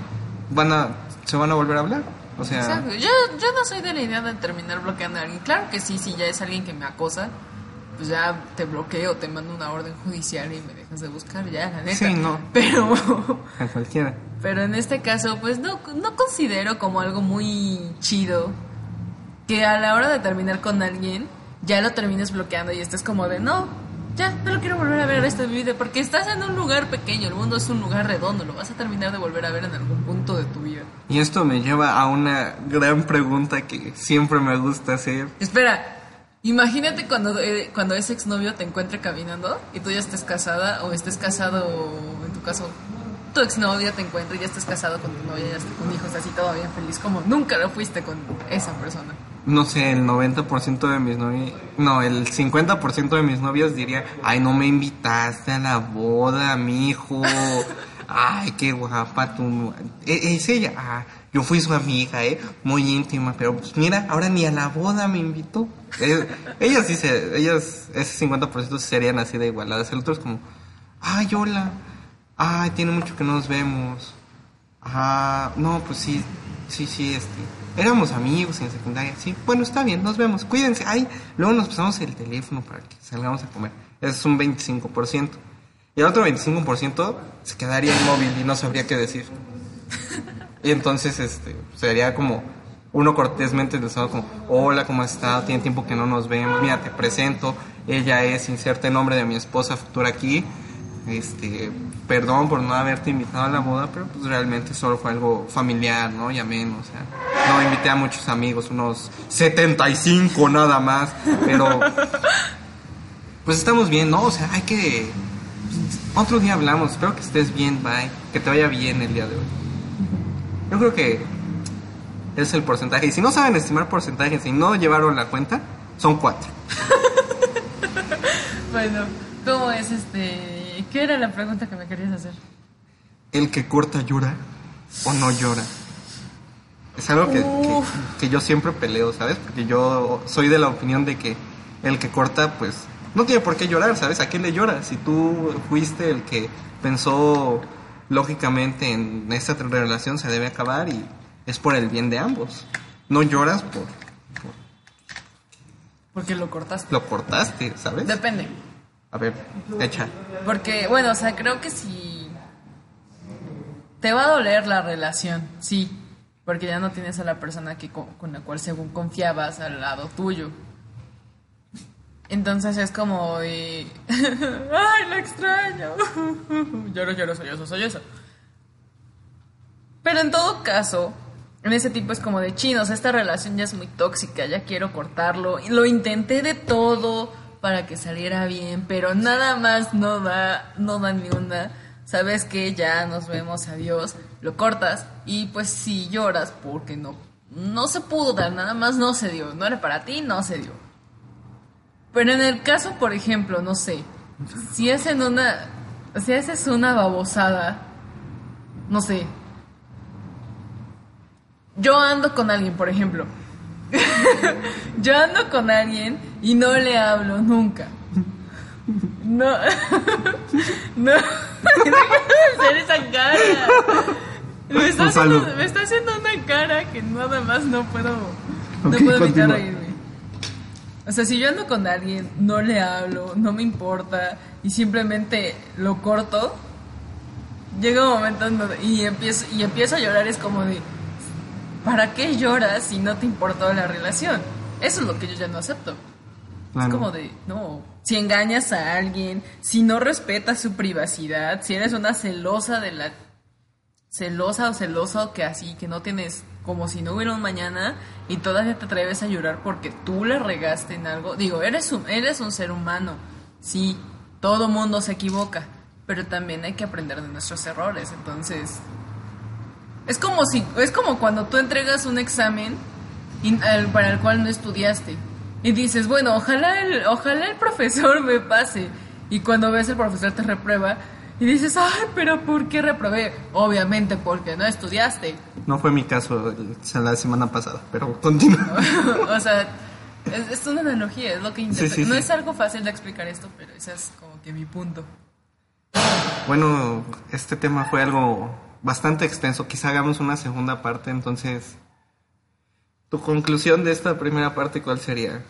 Speaker 3: van a, se van a volver a hablar. O sea,
Speaker 2: Exacto. Yo, yo no soy de la idea de terminar bloqueando a alguien. Claro que sí, si ya es alguien que me acosa, pues ya te bloqueo, te mando una orden judicial y me dejas de buscar, ya, la neta.
Speaker 3: Sí, no.
Speaker 2: Pero, <laughs>
Speaker 3: a cualquiera.
Speaker 2: pero en este caso, pues no, no considero como algo muy chido que a la hora de terminar con alguien, ya lo termines bloqueando y estés como de, no, ya, no lo quiero volver a ver este video, porque estás en un lugar pequeño, el mundo es un lugar redondo, lo vas a terminar de volver a ver en algún punto de tu vida.
Speaker 3: Y esto me lleva a una gran pregunta que siempre me gusta hacer.
Speaker 2: Espera, imagínate cuando, eh, cuando ese exnovio te encuentre caminando y tú ya estés casada o estés casado, en tu caso, tu exnovia te encuentra y ya estés casado con tu novia, ya estés con hijos, así todo bien feliz, como nunca lo fuiste con esa persona.
Speaker 3: no sé, el 90% de mis novias, no, el 50% de mis novias diría, ay, no me invitaste a la boda, mi hijo. <laughs> Ay, qué guapa tu... E- Es ella, ah, yo fui su amiga, ¿eh? Muy íntima, pero pues mira, ahora ni a la boda me invitó. Eh, ellas sí ellas, ese 50% sí serían así de igualadas. El otro es como, ay, hola, ay, tiene mucho que no nos vemos. Ah, no, pues sí, sí, sí, este. Éramos amigos en secundaria, sí. Bueno, está bien, nos vemos, cuídense. Ay, luego nos pasamos el teléfono para que salgamos a comer. Es un 25%. Y el otro 25% se quedaría inmóvil y no sabría qué decir. Y entonces, este, sería como uno cortésmente estaba como, hola, ¿cómo estado? Tiene tiempo que no nos vemos. Mira, te presento. Ella es, inserte el nombre de mi esposa futura aquí. Este, perdón por no haberte invitado a la boda, pero pues realmente solo fue algo familiar, ¿no? Ya menos, o sea, no invité a muchos amigos, unos 75 nada más, pero pues estamos bien, ¿no? O sea, hay que otro día hablamos, espero que estés bien, bye, que te vaya bien el día de hoy. Yo creo que es el porcentaje, y si no saben estimar porcentajes y no llevaron la cuenta, son cuatro. <laughs>
Speaker 2: Bueno, ¿cómo es este? ¿Qué era la pregunta que me querías hacer?
Speaker 3: el que corta llora o no llora. Es algo que, que- que yo siempre peleo, ¿sabes? Porque yo soy de la opinión de que el que corta, pues no tiene por qué llorar, ¿sabes? ¿A qué le lloras? Si tú fuiste el que pensó lógicamente en esta relación se debe acabar y es por el bien de ambos. No lloras por, por
Speaker 2: Porque lo cortaste.
Speaker 3: lo cortaste, ¿sabes?
Speaker 2: Depende.
Speaker 3: A ver, echa.
Speaker 2: Porque, bueno, o sea, creo que si te va a doler la relación, sí, porque ya no tienes a la persona que con la cual según confiabas al lado tuyo. Entonces es como de, <laughs> ay, la extraño. <laughs> lloro, lloro, soy eso. Pero en todo caso, en ese tipo es como de chinos, esta relación ya es muy tóxica, ya quiero cortarlo. Y lo intenté de todo para que saliera bien, pero nada más no da, no da ni una. Sabes que ya nos vemos, adiós, lo cortas y pues si lloras porque no, no se pudo dar, nada más no se dio, no era para ti, no se dio. Pero en el caso, por ejemplo, no sé, si hacen una, si haces una babosada, no sé, yo ando con alguien, por ejemplo. <laughs> yo ando con alguien y no le hablo nunca. No. <laughs> no. <laughs> Deja de hacer esa cara. Me está, haciendo, me está haciendo una cara que nada más no puedo. No puedo evitar
Speaker 3: continúa.
Speaker 2: O sea, si yo ando con alguien, no le hablo, no me importa y simplemente lo corto, llega un momento en donde, y empiezo, y empiezo a llorar, es como de, ¿para qué lloras si no te importó la relación? Eso es lo que yo ya no acepto.
Speaker 3: Claro.
Speaker 2: Es como de, no, si engañas a alguien, si no respetas su privacidad, si eres una celosa de la... celosa o celoso que así, que no tienes como si no hubiera un mañana y todavía te atreves a llorar porque tú la regaste en algo. Digo, eres un, eres un ser humano, sí, todo mundo se equivoca, pero también hay que aprender de nuestros errores, entonces... Es como si, es como cuando tú entregas un examen para el cual no estudiaste y dices, bueno, ojalá el, ojalá el profesor me pase y cuando ves el profesor te reprueba y dices, ay, pero ¿por qué reprobé? Obviamente porque no estudiaste.
Speaker 3: No fue mi caso el- la semana pasada, pero continúa. <laughs>
Speaker 2: o sea, es, es una analogía, es lo que intento.
Speaker 3: sí,
Speaker 2: no
Speaker 3: sí.
Speaker 2: es algo fácil de explicar esto, pero ese es como que mi punto.
Speaker 3: Bueno, este tema fue algo bastante extenso. Quizá hagamos una segunda parte, entonces. ¿Tu conclusión de esta primera parte cuál sería?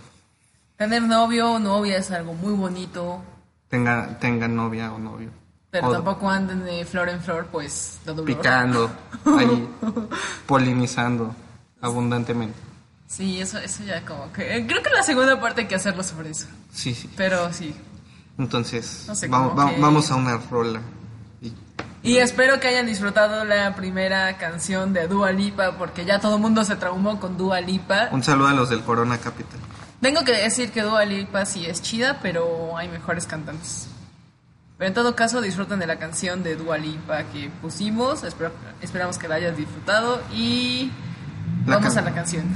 Speaker 2: Tener novio o novia es algo muy bonito,
Speaker 3: Tenga, tenga novia o novio.
Speaker 2: Pero
Speaker 3: O
Speaker 2: tampoco anden de flor en flor, pues dolor.
Speaker 3: Picando, ahí, <laughs> polinizando abundantemente.
Speaker 2: Sí, eso, eso ya como que... eh, Creo que la segunda parte hay que hacerlo sobre eso.
Speaker 3: Sí, sí.
Speaker 2: Pero sí.
Speaker 3: Entonces,
Speaker 2: No sé,
Speaker 3: vamos, va-
Speaker 2: que-
Speaker 3: vamos a una rola. Y-
Speaker 2: Y espero que hayan disfrutado la primera canción de Dua Lipa, porque ya todo el mundo se traumó con Dua Lipa.
Speaker 3: un saludo a los del Corona Capital.
Speaker 2: Tengo que decir que Dua Lipa sí es chida, pero hay mejores cantantes. Pero en todo caso, disfruten de la canción de Dua Lipa que pusimos. Espero- esperamos que la hayas disfrutado y
Speaker 3: La
Speaker 2: vamos a la canción.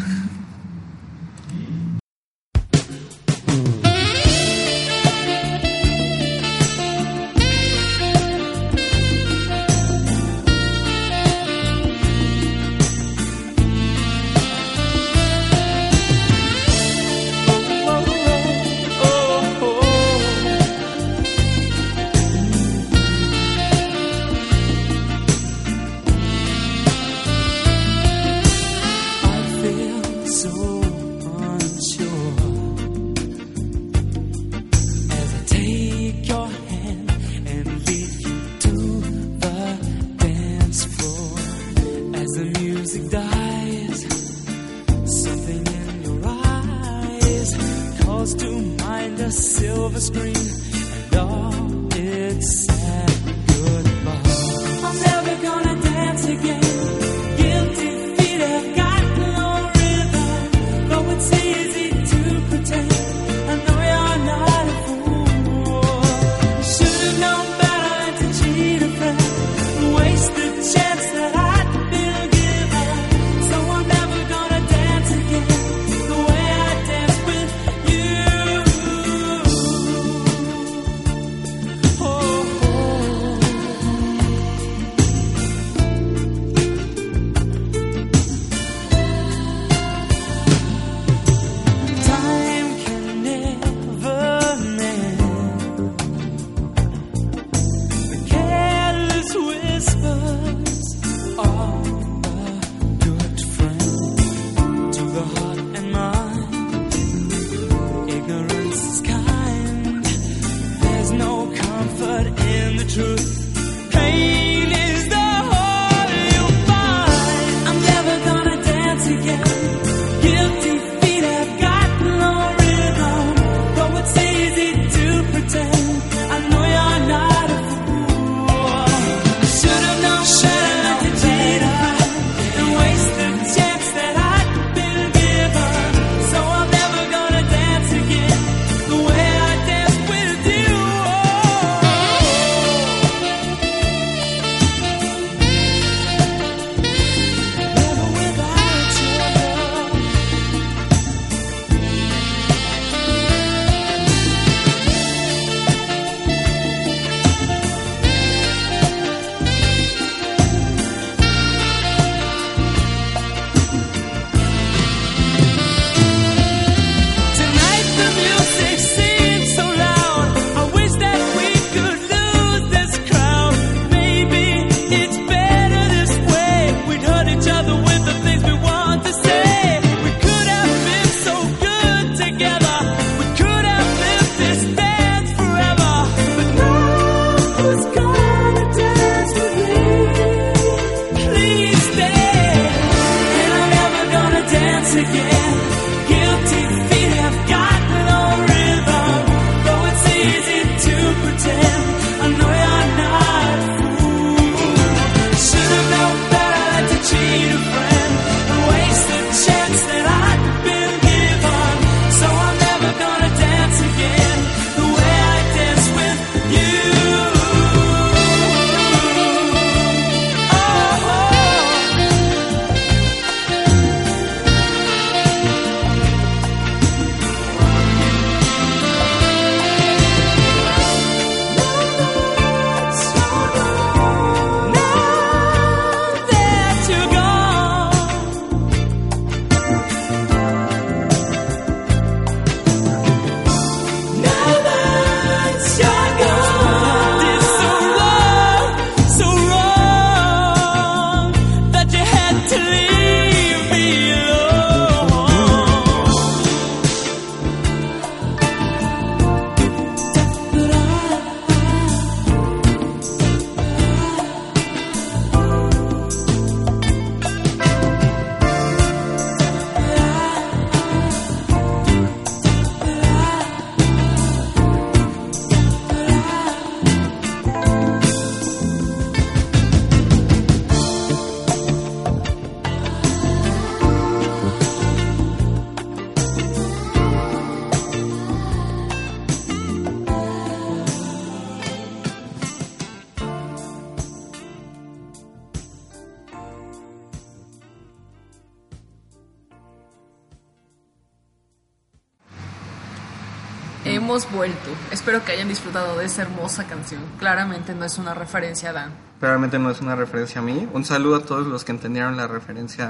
Speaker 2: Espero que hayan disfrutado de esa hermosa canción. Claramente no es una referencia a Dan.
Speaker 3: Claramente no es una referencia a mí. Un saludo a todos los que entendieron la referencia.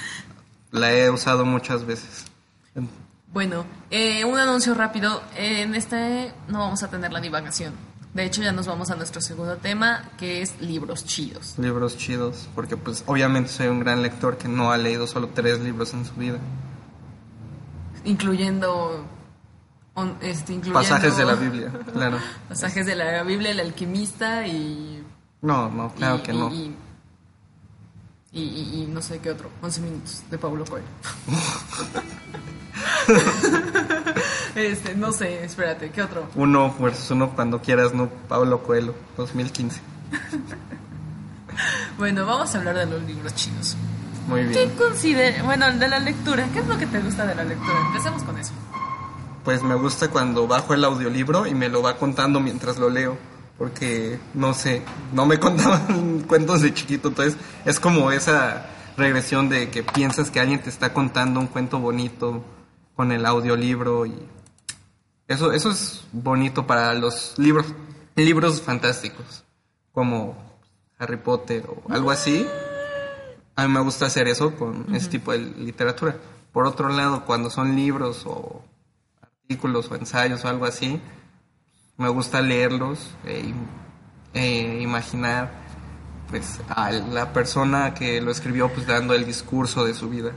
Speaker 3: <laughs> la he usado muchas veces.
Speaker 2: Bueno, eh, un anuncio rápido. En este no vamos a tener la divagación. De hecho, ya nos vamos a nuestro segundo tema, que es libros chidos.
Speaker 3: Libros chidos, porque pues obviamente soy un gran lector que no ha leído solo tres libros en su vida.
Speaker 2: Incluyendo... on- este,
Speaker 3: Pasajes de la Biblia, claro. <laughs>
Speaker 2: Pasajes de la Biblia, El alquimista y...
Speaker 3: No, no, claro
Speaker 2: y-
Speaker 3: que
Speaker 2: y-
Speaker 3: no.
Speaker 2: Y, y- no sé qué otro. 11 minutos de Pablo Coelho. <laughs> este, no sé, espérate, ¿qué otro?
Speaker 3: Uno versus uno cuando quieras, no Pablo Coelho, 2015. <laughs>
Speaker 2: Bueno, vamos a hablar de los libros chinos.
Speaker 3: Muy
Speaker 2: ¿Qué
Speaker 3: bien.
Speaker 2: considera, bueno, de la lectura? ¿Qué es lo que te gusta de la lectura? Empecemos con eso.
Speaker 3: Pues me gusta cuando bajo el audiolibro y me lo va contando mientras lo leo. Porque, no sé, no me <laughs> contaban cuentos de chiquito. Entonces, es como esa regresión de que piensas que alguien te está contando un cuento bonito con el audiolibro. Y eso, eso es bonito para los libros, libros fantásticos. Como Harry Potter o algo así. A mí me gusta hacer eso con ese tipo de literatura. Por otro lado, cuando son libros o artículos o ensayos o algo así, me gusta leerlos e, im- e imaginar pues a la persona que lo escribió pues dando el discurso de su vida.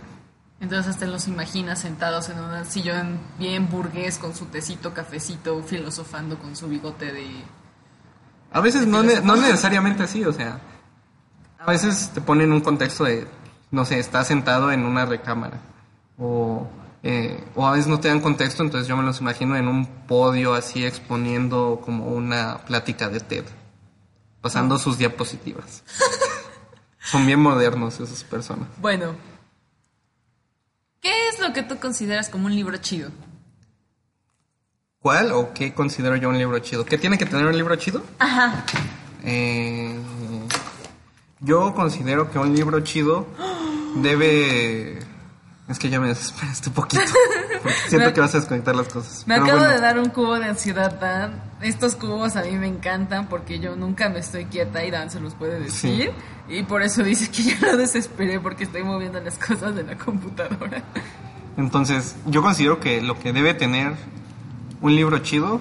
Speaker 2: Entonces te los imaginas sentados en un sillón bien burgués con su tecito, cafecito, filosofando con su bigote de...
Speaker 3: A veces no, ne- no necesariamente así, o sea, a veces te ponen un contexto de, no sé, estás sentado en una recámara o, eh, o a veces no te dan contexto, entonces yo me los imagino en un podio así exponiendo como una plática de TED, pasando sus diapositivas. Son bien modernos esas personas.
Speaker 2: Bueno, ¿qué es lo que tú consideras como un libro chido?
Speaker 3: ¿Cuál o qué considero yo un libro chido? ¿Qué tiene que tener un libro chido?
Speaker 2: Ajá.
Speaker 3: Eh, yo considero que un libro chido debe... Es que ya me desesperaste un poquito. <laughs> Porque siento que vas a desconectar las cosas.
Speaker 2: Me
Speaker 3: Pero
Speaker 2: acabo
Speaker 3: bueno,
Speaker 2: de dar un cubo de ansiedad, Dan. Estos cubos a mí me encantan porque yo nunca me estoy quieta y Dan se los puede decir. Y por eso dice que ya lo desesperé porque estoy moviendo las cosas de la computadora.
Speaker 3: Entonces, yo considero que lo que debe tener un libro chido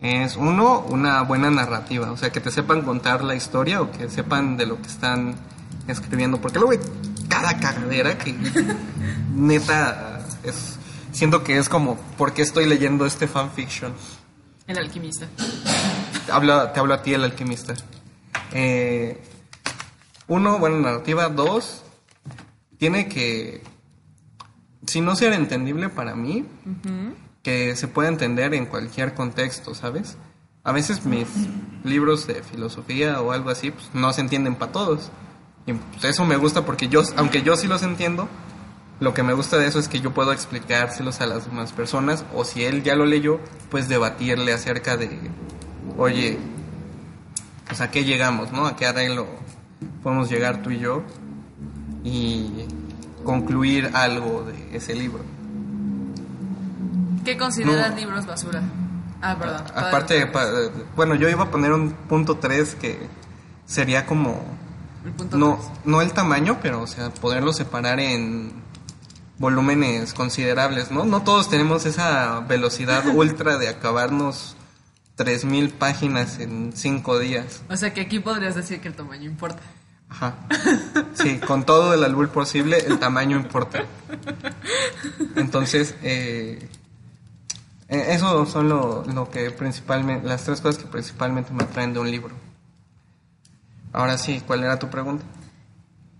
Speaker 3: es, uno, una buena narrativa. O sea, que te sepan contar la historia o que sepan de lo que están escribiendo. Porque luego cada cagadera que <laughs> neta es... Siento que es como, ¿por qué estoy leyendo este fanfiction?
Speaker 2: El alquimista.
Speaker 3: Habla, te hablo a ti, el alquimista. Eh, uno, buena narrativa. Dos, tiene que, si no ser entendible para mí, que se pueda entender en cualquier contexto, ¿sabes? A veces mis libros de filosofía o algo así, pues, no se entienden para todos. Y pues, eso me gusta porque yo, aunque yo sí los entiendo, lo que me gusta de eso es que yo puedo explicárselos a las demás personas o si él ya lo leyó, pues debatirle acerca de, oye, pues a qué llegamos, ¿no? A qué arreglo podemos llegar tú y yo y concluir algo de ese libro.
Speaker 2: ¿Qué consideras
Speaker 3: No.
Speaker 2: libros basura? Ah, perdón.
Speaker 3: Aparte, pa- bueno, yo iba a poner un punto 3 que sería como
Speaker 2: El punto
Speaker 3: no,
Speaker 2: tres.
Speaker 3: no el tamaño, pero o sea, poderlo separar en volúmenes considerables, ¿no? No todos tenemos esa velocidad <laughs> ultra de acabarnos 3000 páginas en 5 días.
Speaker 2: O sea que aquí podrías decir que el tamaño importa.
Speaker 3: Ajá. <laughs> Sí, con todo el albur posible, el tamaño importa. Entonces, eh, eh, eso son lo, lo que principalmente, las tres cosas que principalmente me atraen de un libro. Ahora sí, ¿cuál era tu pregunta?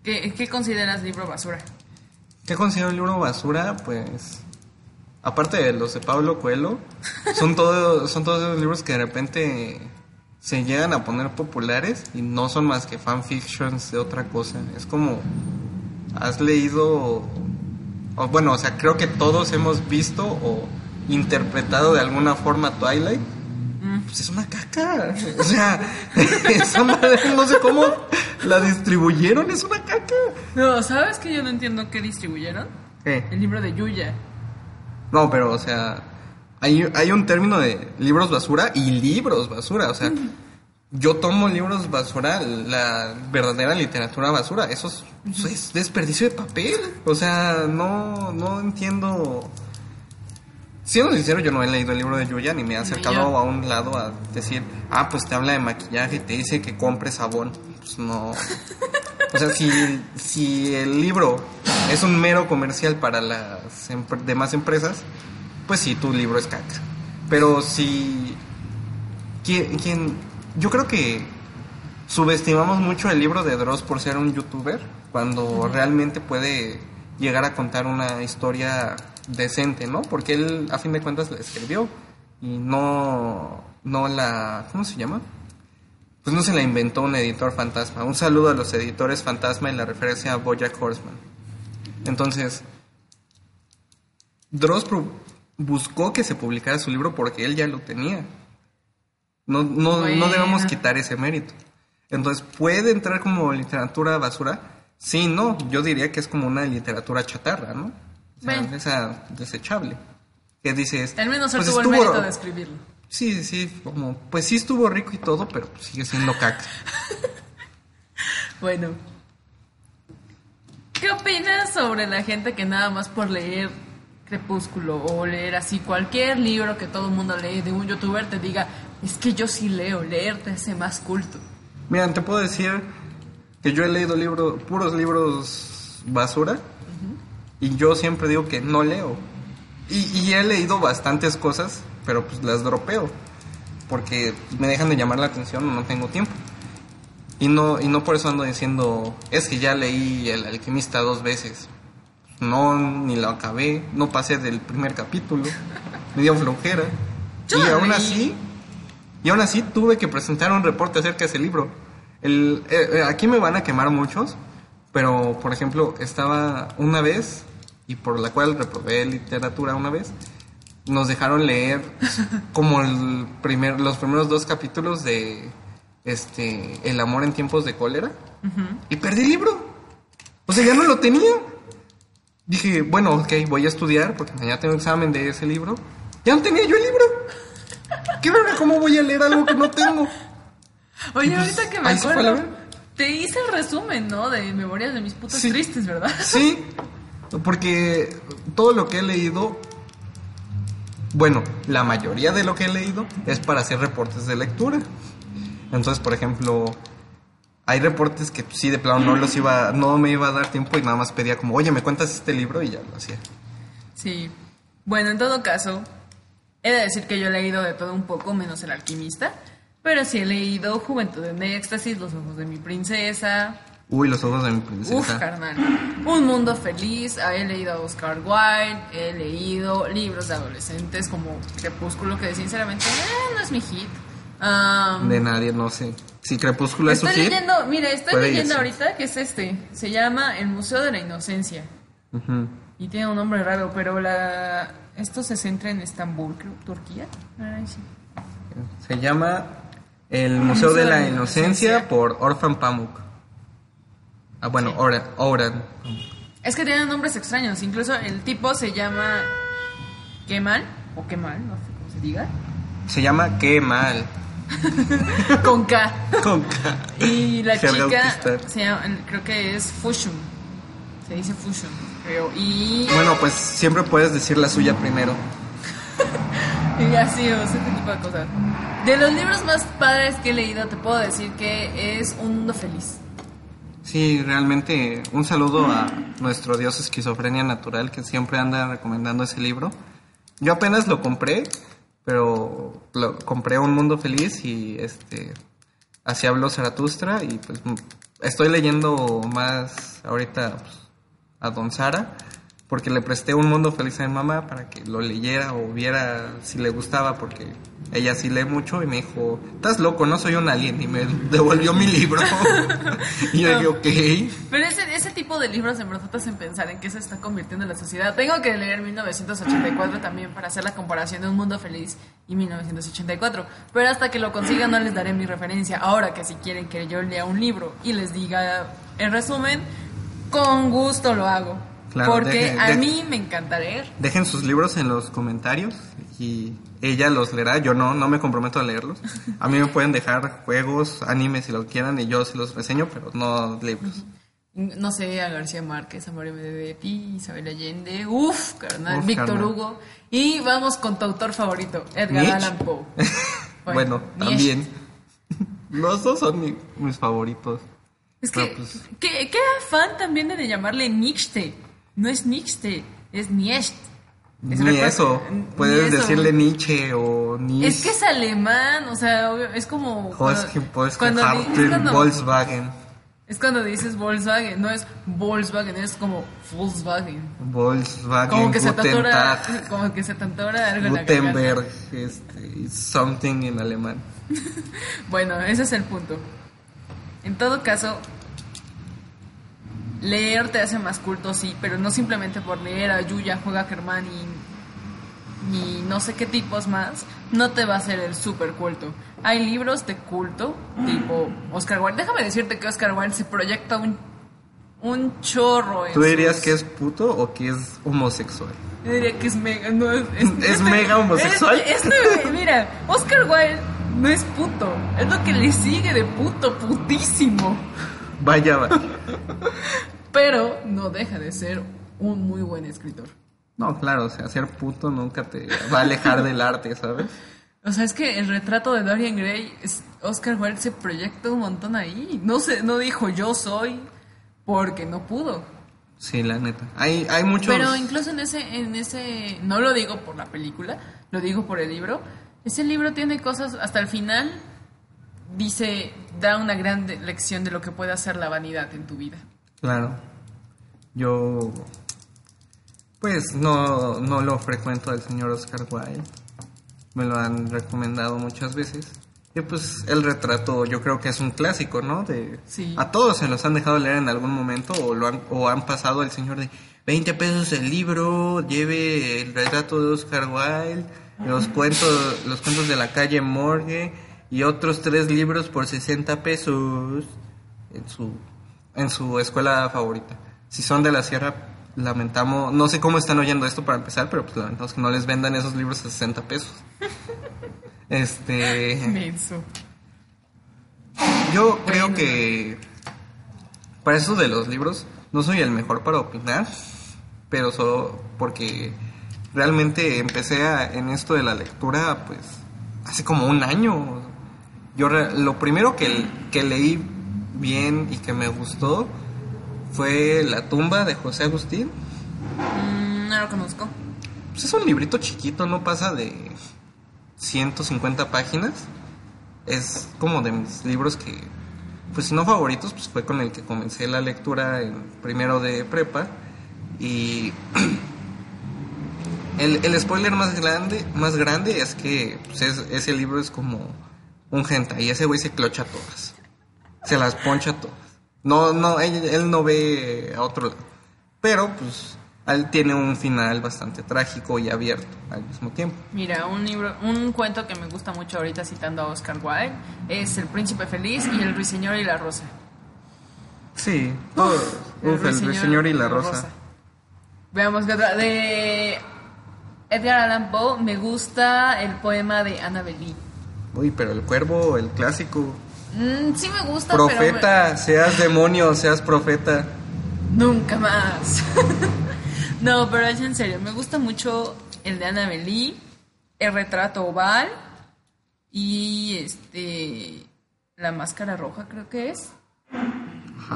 Speaker 2: ¿Qué, qué consideras libro basura?
Speaker 3: ¿Qué considero libro basura? Pues, aparte de los de Pablo Coelho, son, <laughs> todo, son todos esos libros que de repente se llegan a poner populares y no son más que fanfictions de otra cosa. Es como, has leído, o bueno, o sea, creo que todos hemos visto o interpretado de alguna forma Twilight. Pues es una caca. O sea, <laughs> esa madre, no sé cómo la distribuyeron, es una caca.
Speaker 2: No, ¿sabes que yo no entiendo qué distribuyeron?
Speaker 3: ¿Qué?
Speaker 2: El libro de Yuya.
Speaker 3: No, pero, o sea, hay, hay un término de libros basura y libros basura. O sea, yo tomo libros basura, la verdadera literatura basura. Eso es, es desperdicio de papel. O sea, no, no entiendo. Siendo sincero, yo no he leído el libro de Yuya ni me he acercado a un lado a decir, ah, pues te habla de maquillaje, te dice que compres sabón. Pues no. O sea, si, si el libro es un mero comercial para las demás empresas, pues sí, tu libro es caca. Pero si... ¿quién, quién- yo creo que subestimamos mucho el libro de Dross por ser un youtuber, cuando realmente puede llegar a contar una historia decente, ¿no? Porque él, a fin de cuentas, la escribió y no, no la... ¿Cómo se llama? Pues no se la inventó un editor fantasma. Un saludo a los editores fantasma en la referencia a Bojack Horseman. Entonces, Dross buscó que se publicara su libro porque él ya lo tenía. No, no, no debemos quitar ese mérito. Entonces, ¿puede entrar como literatura basura? Sí, no. Yo diría que es como una literatura chatarra, ¿no?
Speaker 2: Bueno.
Speaker 3: esa desechable. Que dices...
Speaker 2: Al menos él
Speaker 3: pues
Speaker 2: tuvo el mérito de escribirlo.
Speaker 3: Sí, sí, como, pues sí estuvo rico y todo, pero pues sigue siendo caca. <laughs>
Speaker 2: Bueno. ¿Qué opinas sobre la gente que nada más por leer Crepúsculo o leer así cualquier libro que todo el mundo lee de un youtuber te diga, es que yo sí leo, leer te hace más culto?
Speaker 3: Mira, te puedo decir que yo he leído libros, puros libros basura, y yo siempre digo que no leo. Y, y he leído bastantes cosas, pero pues las dropeo, porque me dejan de llamar la atención o no tengo tiempo. Y no, y no por eso ando diciendo, es que ya leí El alquimista dos veces. No, ni lo acabé, no pasé del primer capítulo, me dio flojera.
Speaker 2: Yo
Speaker 3: y aún
Speaker 2: leí.
Speaker 3: así, y aún así tuve que presentar un reporte acerca de ese libro. El, eh, eh, aquí me van a quemar muchos, pero por ejemplo, estaba una vez, y por la cual reprobé literatura una vez, nos dejaron leer como el primer, los primeros dos capítulos de este El amor en tiempos de cólera, y perdí el libro. O sea, ya no lo tenía. Dije, bueno, ok, voy a estudiar porque mañana tengo examen de ese libro. Ya no tenía yo el libro. ¿Qué verga? ¿Cómo voy a leer algo que no tengo?
Speaker 2: Oye,
Speaker 3: pues,
Speaker 2: ahorita que me acuerdo, te hice el resumen, ¿no? De Memorias de mis putas
Speaker 3: Sí.
Speaker 2: tristes, ¿verdad?
Speaker 3: Sí, porque todo lo que he leído, bueno, la mayoría de lo que he leído es para hacer reportes de lectura. Entonces, por ejemplo, hay reportes que sí de plano no los iba, no me iba a dar tiempo y nada más pedía como, oye, ¿me cuentas este libro? Y ya lo hacía.
Speaker 2: Sí. Bueno, en todo caso, he de decir que yo he leído de todo un poco, menos El Alquimista. Pero sí he leído Juventud en Éxtasis, Los Ojos de mi Princesa.
Speaker 3: Uy, los ojos de mi princesa.
Speaker 2: Uf, carnal. Un Mundo Feliz. He leído a Oscar Wilde. He leído libros de adolescentes como Crepúsculo, que sinceramente eh, no es mi hit.
Speaker 3: De nadie, no sé. Si Crepúsculo es su
Speaker 2: estoy
Speaker 3: hit.
Speaker 2: leyendo, mira, estoy leyendo
Speaker 3: irse.
Speaker 2: ahorita que es este. Se llama El Museo de la Inocencia. Y tiene un nombre raro, pero la esto se centra en Estambul, creo, Turquía. Ay, sí.
Speaker 3: Se llama El Museo de la Inocencia por Orphan Pamuk. Ah, bueno,
Speaker 2: Sí.
Speaker 3: Ora- Oran.
Speaker 2: Es que tienen nombres extraños. Incluso el tipo se llama Kemal, o Kemal, no sé cómo se diga.
Speaker 3: Se llama Qué mal. <laughs>
Speaker 2: Con K.
Speaker 3: Con K.
Speaker 2: Y la chica, se llama- creo que es Fusion. Se dice Fusion, creo. Y,
Speaker 3: Bueno, pues siempre puedes decir la suya primero. <laughs>
Speaker 2: y así, o este tipo de cosas. De los libros más padres que he leído, te puedo decir que es Un Mundo Feliz.
Speaker 3: Sí, realmente un saludo a nuestro dios esquizofrenia natural que siempre anda recomendando ese libro. Yo apenas lo compré, pero lo compré Un Mundo Feliz y este así habló Zaratustra y pues estoy leyendo más ahorita pues, a Don Sara porque le presté Un Mundo Feliz a mi mamá para que lo leyera o viera si le gustaba porque ella sí lee mucho y me dijo, estás loco, no soy un alien y me <laughs> devolvió mi libro. <laughs> y yo dije, ok.
Speaker 2: Pero ese, ese tipo de libros en verdad hacen pensar en qué se está convirtiendo la sociedad. Tengo que leer 1984 también para hacer la comparación de Un Mundo Feliz y 1984. Pero hasta que lo consiga no les daré mi referencia. Ahora que si quieren que yo lea un libro y les diga el resumen, con gusto lo hago.
Speaker 3: Claro,
Speaker 2: porque
Speaker 3: deje-
Speaker 2: a
Speaker 3: de-
Speaker 2: mí me encanta leer.
Speaker 3: Dejen sus libros en los comentarios y ella los leerá. Yo no, no me comprometo a leerlos. A mí me pueden dejar juegos, animes si lo quieran y yo se los reseño, pero no libros.
Speaker 2: No sé, a García Márquez, a Mario Benedetti, Isabel Allende, uff, carnal,
Speaker 3: Uf,
Speaker 2: Víctor
Speaker 3: carnal.
Speaker 2: Hugo. Y vamos con tu autor favorito, Edgar. Allan Poe. <laughs>
Speaker 3: Bueno,
Speaker 2: Nietzsche.
Speaker 3: también. <laughs> Los dos son mi- mis favoritos.
Speaker 2: Es que,
Speaker 3: pues-
Speaker 2: ¿qué, qué afán también de llamarle Nietzsche? No es Nietzsche, es Nietzsche. Es
Speaker 3: Ni eso.
Speaker 2: ni
Speaker 3: Puedes
Speaker 2: eso.
Speaker 3: decirle Nietzsche o Nietzsche.
Speaker 2: Es que es alemán, o sea, obvio, es como...
Speaker 3: Hosky, Polski,
Speaker 2: cuando di-
Speaker 3: Hartl,
Speaker 2: es cuando-
Speaker 3: Volkswagen.
Speaker 2: es cuando dices Volkswagen, no es Volkswagen, es como Volkswagen.
Speaker 3: Volkswagen,
Speaker 2: Como que se te
Speaker 3: Guten
Speaker 2: atora,
Speaker 3: Tag,
Speaker 2: como que se te atora algo en la.
Speaker 3: Gutenberg, este, something en alemán. <laughs>
Speaker 2: Bueno, ese es el punto. En todo caso, leer te hace más culto, sí, pero no simplemente por leer a Yuya, juega Germán y, y no sé qué tipos más, no te va a hacer el super culto. Hay libros de culto, tipo Oscar Wilde. Déjame decirte que Oscar Wilde se proyecta un, un chorro. en
Speaker 3: ¿Tú dirías
Speaker 2: sus-
Speaker 3: que es puto o que es homosexual?
Speaker 2: Yo diría que es mega. No, es,
Speaker 3: ¿Es mega homosexual?
Speaker 2: Este, este, mira, Oscar Wilde no es puto. Es lo que le sigue de puto, putísimo.
Speaker 3: Vaya, va. <laughs>
Speaker 2: Pero no deja de ser un muy buen escritor.
Speaker 3: No, claro, o sea, ser puto nunca te va a alejar del arte, ¿sabes?
Speaker 2: O sea, es que el retrato de Dorian Gray, Oscar Wilde se proyecta un montón ahí. No se, no dijo yo soy porque no pudo.
Speaker 3: Sí, la neta. Hay, hay muchos...
Speaker 2: Pero incluso en ese, en ese, no lo digo por la película, lo digo por el libro. Ese libro tiene cosas, hasta el final, dice, da una gran lección de lo que puede hacer la vanidad en tu vida.
Speaker 3: Claro. Yo... Pues no, no lo frecuento al señor Oscar Wilde. Me lo han recomendado muchas veces. Y pues el retrato yo creo que es un clásico, ¿no? De,
Speaker 2: Sí.
Speaker 3: A todos se los han dejado leer en algún momento o, lo han, o han pasado el señor de 20 pesos el libro, lleve el retrato de Oscar Wilde, los <laughs> cuentos, los cuentos de la calle Morgue y otros tres libros por 60 pesos en su, en su escuela favorita. Si son de la sierra, lamentamos, no sé cómo están oyendo esto para empezar, pero pues lamentamos que no les vendan esos libros a 60 pesos. <laughs> Este...
Speaker 2: Menso.
Speaker 3: Yo creo que para eso de los libros no soy el mejor para opinar, pero solo porque realmente empecé a- en esto de la lectura pues hace como un año. Yo re- lo primero que, que leí bien y que me gustó fue La tumba de José Agustín.
Speaker 2: Mm, no lo conozco.
Speaker 3: Pues es un librito chiquito, no pasa de 150 páginas. Es como de mis libros que, pues si no favoritos, pues fue con el que comencé la lectura en primero de prepa. Y <clears throat> el, el spoiler más grande, más grande es que pues, es- ese libro es como un genta y ese güey se clocha todas. Se las poncha todas. No, no, él, él no ve a otro lado. Pero pues él tiene un final bastante trágico y abierto al mismo tiempo.
Speaker 2: Mira, un libro, un cuento que me gusta mucho ahorita citando a Oscar Wilde es El Príncipe Feliz y El Ruiseñor y la Rosa.
Speaker 3: Sí, todo. Uf, el ruiseñor y la rosa.
Speaker 2: Veamos qué otra. De Edgar Allan Poe me gusta el poema de Annabel Lee.
Speaker 3: Uy, pero el cuervo, el clásico.
Speaker 2: Mm, sí me gusta,
Speaker 3: Profeta, seas demonio, seas profeta.
Speaker 2: nunca más. <laughs> no, pero es en serio, me gusta mucho el de Annabel Lee, el retrato oval y este la máscara roja creo que es.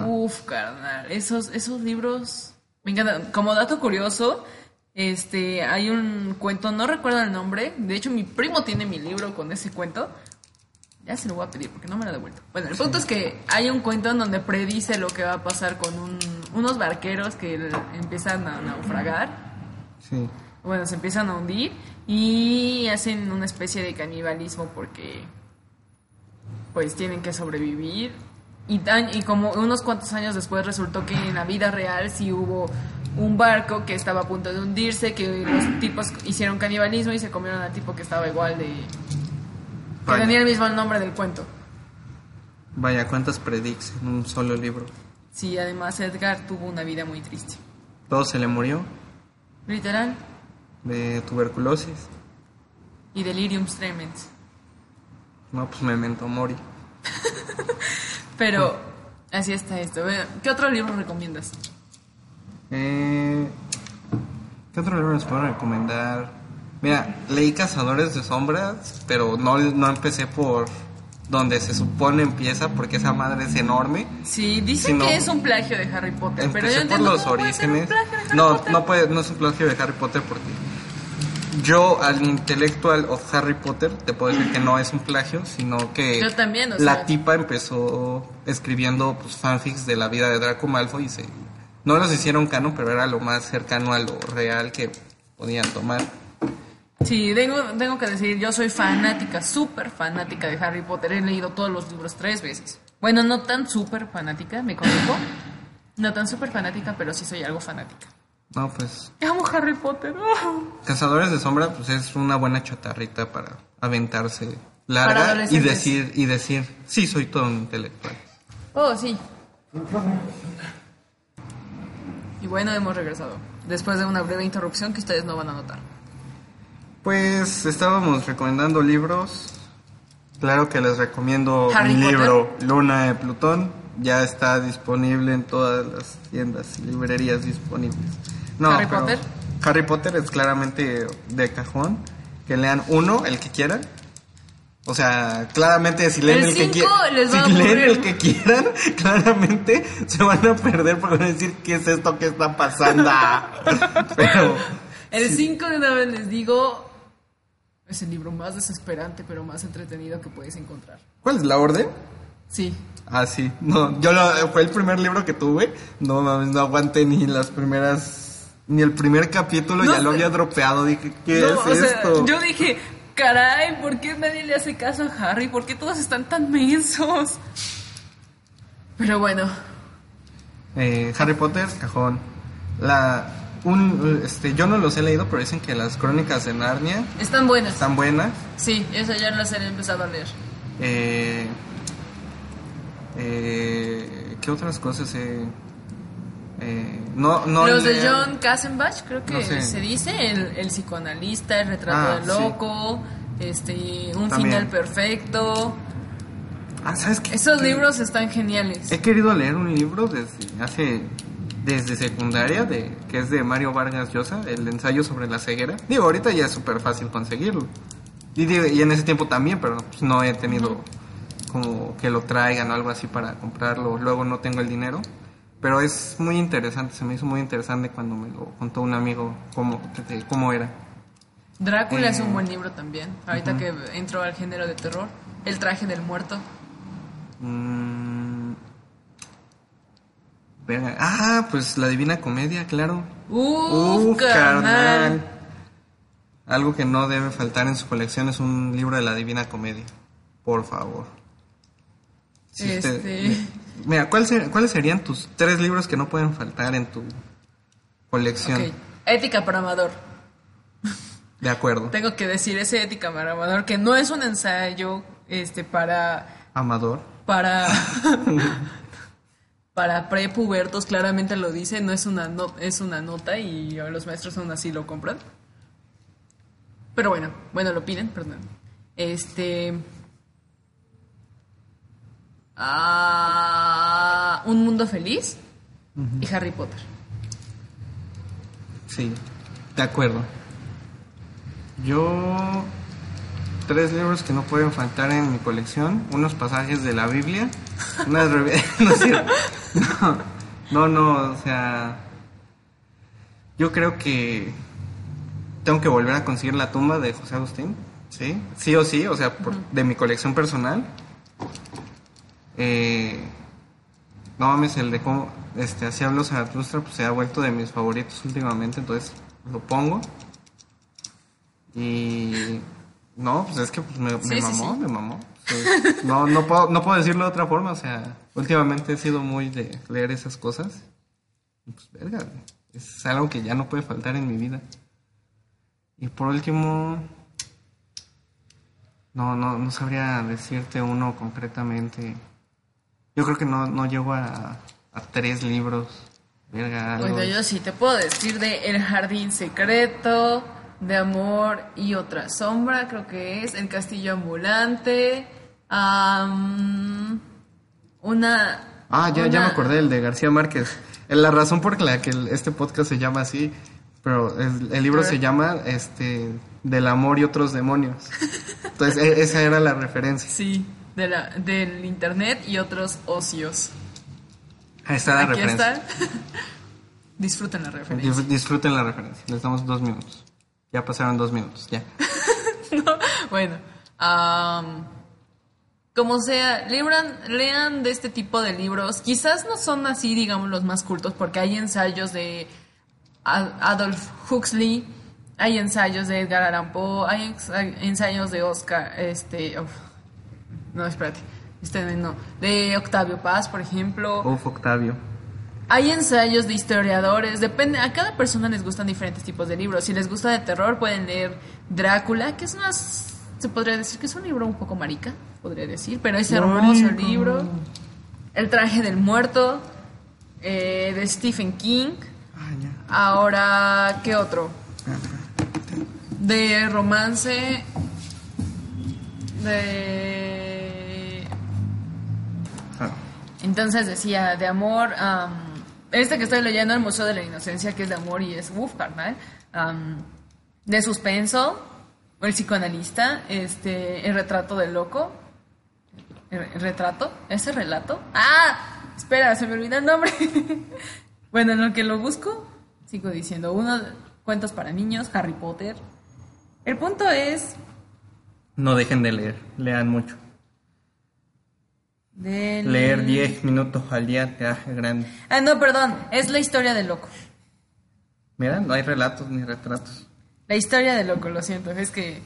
Speaker 2: Uf, carnal, esos esos libros me encantan. Como dato curioso, este hay un cuento, no recuerdo el nombre, de hecho mi primo tiene mi libro con ese cuento. Ya se lo voy a pedir porque no me lo ha devuelto. Bueno, el punto es que hay un cuento en donde predice lo que va a pasar con un- unos barqueros que empiezan a naufragar.
Speaker 3: Sí.
Speaker 2: Bueno, se empiezan a hundir y hacen una especie de canibalismo porque pues tienen que sobrevivir. Y, tan- y como unos cuantos años después resultó que en la vida real sí hubo un barco que estaba a punto de hundirse, que los tipos hicieron canibalismo y se comieron al tipo que estaba igual de... que
Speaker 3: Vaya.
Speaker 2: tenía el mismo nombre del cuento.
Speaker 3: Vaya, cuántas predicts en un solo libro.
Speaker 2: Sí, además Edgar tuvo una vida muy triste.
Speaker 3: Todo se le murió
Speaker 2: Literal.
Speaker 3: de tuberculosis.
Speaker 2: Y delirium tremens.
Speaker 3: No, pues memento mori. <laughs>
Speaker 2: Pero así está esto. ¿Qué otro libro recomiendas?
Speaker 3: Eh, ¿Qué otro libro les puedo recomendar? Mira, leí Cazadores de Sombras, pero no, no empecé por donde se supone empieza, porque esa madre es enorme.
Speaker 2: Sí, dicen que es un plagio de Harry Potter, pero yo
Speaker 3: Empecé por los orígenes. No,
Speaker 2: Potter.
Speaker 3: no puede, no es un plagio de Harry Potter porque yo al intelectual of Harry Potter te puedo decir que no es un plagio, sino que
Speaker 2: Yo también, o
Speaker 3: la
Speaker 2: sea-
Speaker 3: tipa empezó escribiendo pues, fanfics de la vida de Draco Malfoy y se, no los hicieron canon, pero era lo más cercano a lo real que podían tomar.
Speaker 2: Sí, tengo, tengo que decir, yo soy fanática, súper fanática de Harry Potter. He leído todos los libros tres veces. Bueno, no tan súper fanática, me conozco. No tan súper fanática, pero sí soy algo fanática.
Speaker 3: No, pues
Speaker 2: Amo Harry Potter.
Speaker 3: Cazadores de Sombra pues es una buena chatarrita para aventarse
Speaker 2: Para
Speaker 3: larga y decir y decir, sí, soy todo un intelectual.
Speaker 2: Oh, sí. Y bueno, hemos regresado. Después de una breve interrupción que ustedes no van a notar.
Speaker 3: Pues estábamos recomendando libros. Claro que les recomiendo
Speaker 2: Harry
Speaker 3: mi
Speaker 2: Potter.
Speaker 3: libro Luna de Plutón. Ya está disponible en todas las tiendas y librerías disponibles.
Speaker 2: ¿Harry
Speaker 3: pero
Speaker 2: Potter?
Speaker 3: Harry Potter es claramente de cajón. Que lean uno, el que quieran. O sea, claramente si leen
Speaker 2: El
Speaker 3: el, que quieran, si leen
Speaker 2: aburrir.
Speaker 3: el que quieran, <laughs> claramente se van a perder porque van a decir qué es esto que está pasando. <laughs> Pero
Speaker 2: El 5 de una vez les digo, es el libro más desesperante, pero más entretenido que puedes encontrar.
Speaker 3: ¿cuál es la orden?
Speaker 2: Sí.
Speaker 3: Ah, sí. No, yo lo, fue el primer libro que tuve. No mames, no aguanté ni las primeras. Ni el primer capítulo,
Speaker 2: No
Speaker 3: ya lo había dropeado. Dije, ¿qué
Speaker 2: No,
Speaker 3: es
Speaker 2: o sea,
Speaker 3: esto?
Speaker 2: yo dije, caray, ¿por qué nadie le hace caso a Harry? ¿Por qué todos están tan mensos? Pero bueno,
Speaker 3: Eh, Harry Potter, cajón. La. Un, este, yo no los he leído, pero dicen que las crónicas de Narnia
Speaker 2: están buenas.
Speaker 3: están buenas.
Speaker 2: Sí, eso ya las he empezado a leer.
Speaker 3: Eh, eh, ¿Qué otras cosas? Eh, eh, no, no
Speaker 2: Los de John Kassenbach, creo que
Speaker 3: No sé.
Speaker 2: se dice, el, el psicoanalista, el retrato
Speaker 3: Ah,
Speaker 2: del
Speaker 3: sí.
Speaker 2: loco, este, un
Speaker 3: También.
Speaker 2: final perfecto.
Speaker 3: Ah, ¿sabes qué?
Speaker 2: Esos libros están geniales.
Speaker 3: He querido leer un libro desde hace desde secundaria de que es de Mario Vargas Llosa, el ensayo sobre la ceguera. Digo, ahorita ya es súper fácil conseguirlo. Y, y en ese tiempo también, pero pues, no he tenido como que lo traigan o algo así para comprarlo. Luego no tengo el dinero. Pero es muy interesante, se me hizo muy interesante cuando me lo contó un amigo cómo, cómo era.
Speaker 2: Drácula
Speaker 3: Eh,
Speaker 2: es un buen libro también. Ahorita que entro al género de terror. El traje del muerto.
Speaker 3: Mm, verga. Ah, pues la Divina Comedia, claro.
Speaker 2: ¡Uh,
Speaker 3: Uh,
Speaker 2: carnal!
Speaker 3: carnal. Algo que no debe faltar en su colección es un libro de la Divina Comedia. Por favor. Si usted-
Speaker 2: Este-
Speaker 3: Mira, ¿cuál ser- ¿cuáles serían tus tres libros que no pueden faltar en tu colección?
Speaker 2: Ética para amador.
Speaker 3: De acuerdo. <laughs>
Speaker 2: Tengo que decir ese ética para amador que no es un ensayo este para
Speaker 3: Amador.
Speaker 2: para <laughs> para prepubertos claramente lo dice no es una no- es una nota y los maestros aún así lo compran pero bueno bueno lo piden perdón este ah, un mundo feliz y Harry Potter
Speaker 3: Sí, de acuerdo. Yo. Tres libros que no pueden faltar en mi colección: unos pasajes de la Biblia, <laughs> <laughs> no, es cierto. no, no, no, o sea. Yo creo que. Tengo que volver a conseguir la tumba de José Agustín, ¿sí? Sí o sí, o sea, por- de mi colección personal. Eh, no mames, el de cómo este, así hablo Zaratustra, pues se ha vuelto de mis favoritos últimamente, entonces lo pongo. Y no, pues es que pues, me, me
Speaker 2: sí,
Speaker 3: mamó,
Speaker 2: sí.
Speaker 3: me mamó. Sí. No, no, puedo, no puedo decirlo de otra forma, o sea, últimamente he sido muy de leer esas cosas. Pues, verga, es algo que ya no puede faltar en mi vida. Y por último, no, no, no sabría decirte uno concretamente. Yo creo que no, no llego a, a tres libros. Verga, algo.
Speaker 2: Yo sí te puedo decir de El Jardín Secreto, de Amor y otra sombra, creo que es, El Castillo Ambulante, am, una...
Speaker 3: Ah, ya, ya me acordé, el de García Márquez. Eh, La razón por la que este podcast se llama así, pero el, el libro se llama este Del amor y otros demonios. <laughs> Entonces, e- esa era la referencia.
Speaker 2: Sí, de la, del internet y otros ocios.
Speaker 3: Ahí está la
Speaker 2: Aquí
Speaker 3: referencia.
Speaker 2: está. <laughs> Disfruten la referencia.
Speaker 3: Disfruten la referencia. Les damos dos minutos. Ya pasaron dos minutos, ya. <laughs>
Speaker 2: No, bueno, como sea, libran- lean de este tipo de libros. Quizás no son así, digamos, los más cultos, porque hay ensayos de Ad- Adolf Huxley, hay ensayos de Edgar Allan Poe, hay ensayos de Oscar, este, uf, no, espérate, este no, de Octavio Paz, por ejemplo.
Speaker 3: Uf, Octavio.
Speaker 2: Hay ensayos de historiadores, depende, a cada persona les gustan diferentes tipos de libros. Si les gusta de terror, pueden leer Drácula, que es más, se podría decir que es un libro un poco marica, podría decir, pero es hermoso el libro. El traje del muerto, eh, de Stephen King.
Speaker 3: Ah.
Speaker 2: Ahora, ¿qué otro? De romance, de
Speaker 3: Ah.
Speaker 2: entonces decía, de amor, am, este que estoy leyendo, El Museo de la Inocencia, que es de amor y es, uff, carnal, de suspenso, El psicoanalista, este, El retrato del loco, retrato, ese relato, ah, espera, se me olvida el nombre, <laughs> bueno, en lo que lo busco, sigo diciendo, uno, cuentos para niños, Harry Potter, el punto es,
Speaker 3: No dejen de leer, lean mucho. Leer 10 minutos al día te hace grande.
Speaker 2: Ah, no, perdón, es la historia del loco.
Speaker 3: Mira, no hay relatos ni retratos.
Speaker 2: La historia del loco, lo siento, es que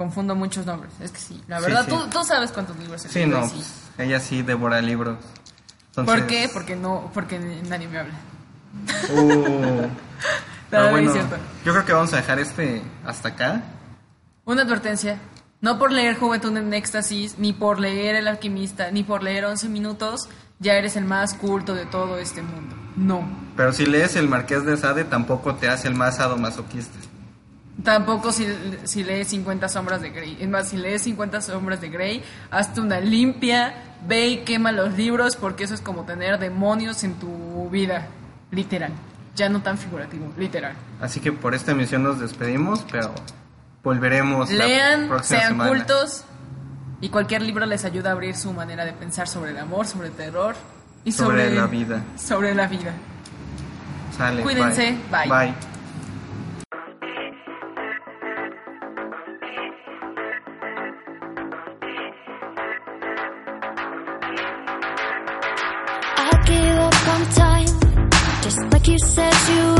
Speaker 2: confundo muchos nombres. Es que sí, la
Speaker 3: Sí,
Speaker 2: verdad,
Speaker 3: sí.
Speaker 2: Tú, tú sabes cuántos libros
Speaker 3: Sí, no,
Speaker 2: sí.
Speaker 3: ella sí devora libros. Entonces,
Speaker 2: ¿Por qué? Porque no, porque nadie me habla.
Speaker 3: Uh, <laughs> pero
Speaker 2: no,
Speaker 3: bueno, yo creo que vamos a dejar este hasta acá.
Speaker 2: Una advertencia. No por leer Juventud en Éxtasis, ni por leer El Alquimista, ni por leer 11 minutos, ya eres el más culto de todo este mundo. No.
Speaker 3: Pero si lees El Marqués de Sade, tampoco te hace el más sadomasoquista.
Speaker 2: Tampoco si, si lees 50 sombras de Grey. Es más, si lees 50 sombras de Grey, hazte una limpia, ve y quema los libros porque eso es como tener demonios en tu vida. Literal. Ya no tan figurativo, literal.
Speaker 3: Así que por esta emisión nos despedimos, pero volveremos la
Speaker 2: Lean,
Speaker 3: próxima
Speaker 2: sean
Speaker 3: semana.
Speaker 2: cultos y cualquier libro les ayuda a abrir su manera de pensar sobre el amor, sobre el terror y sobre,
Speaker 3: Sobre la vida.
Speaker 2: Sobre la vida.
Speaker 3: Sale,
Speaker 2: Cuídense, bye.
Speaker 3: bye.
Speaker 4: You said you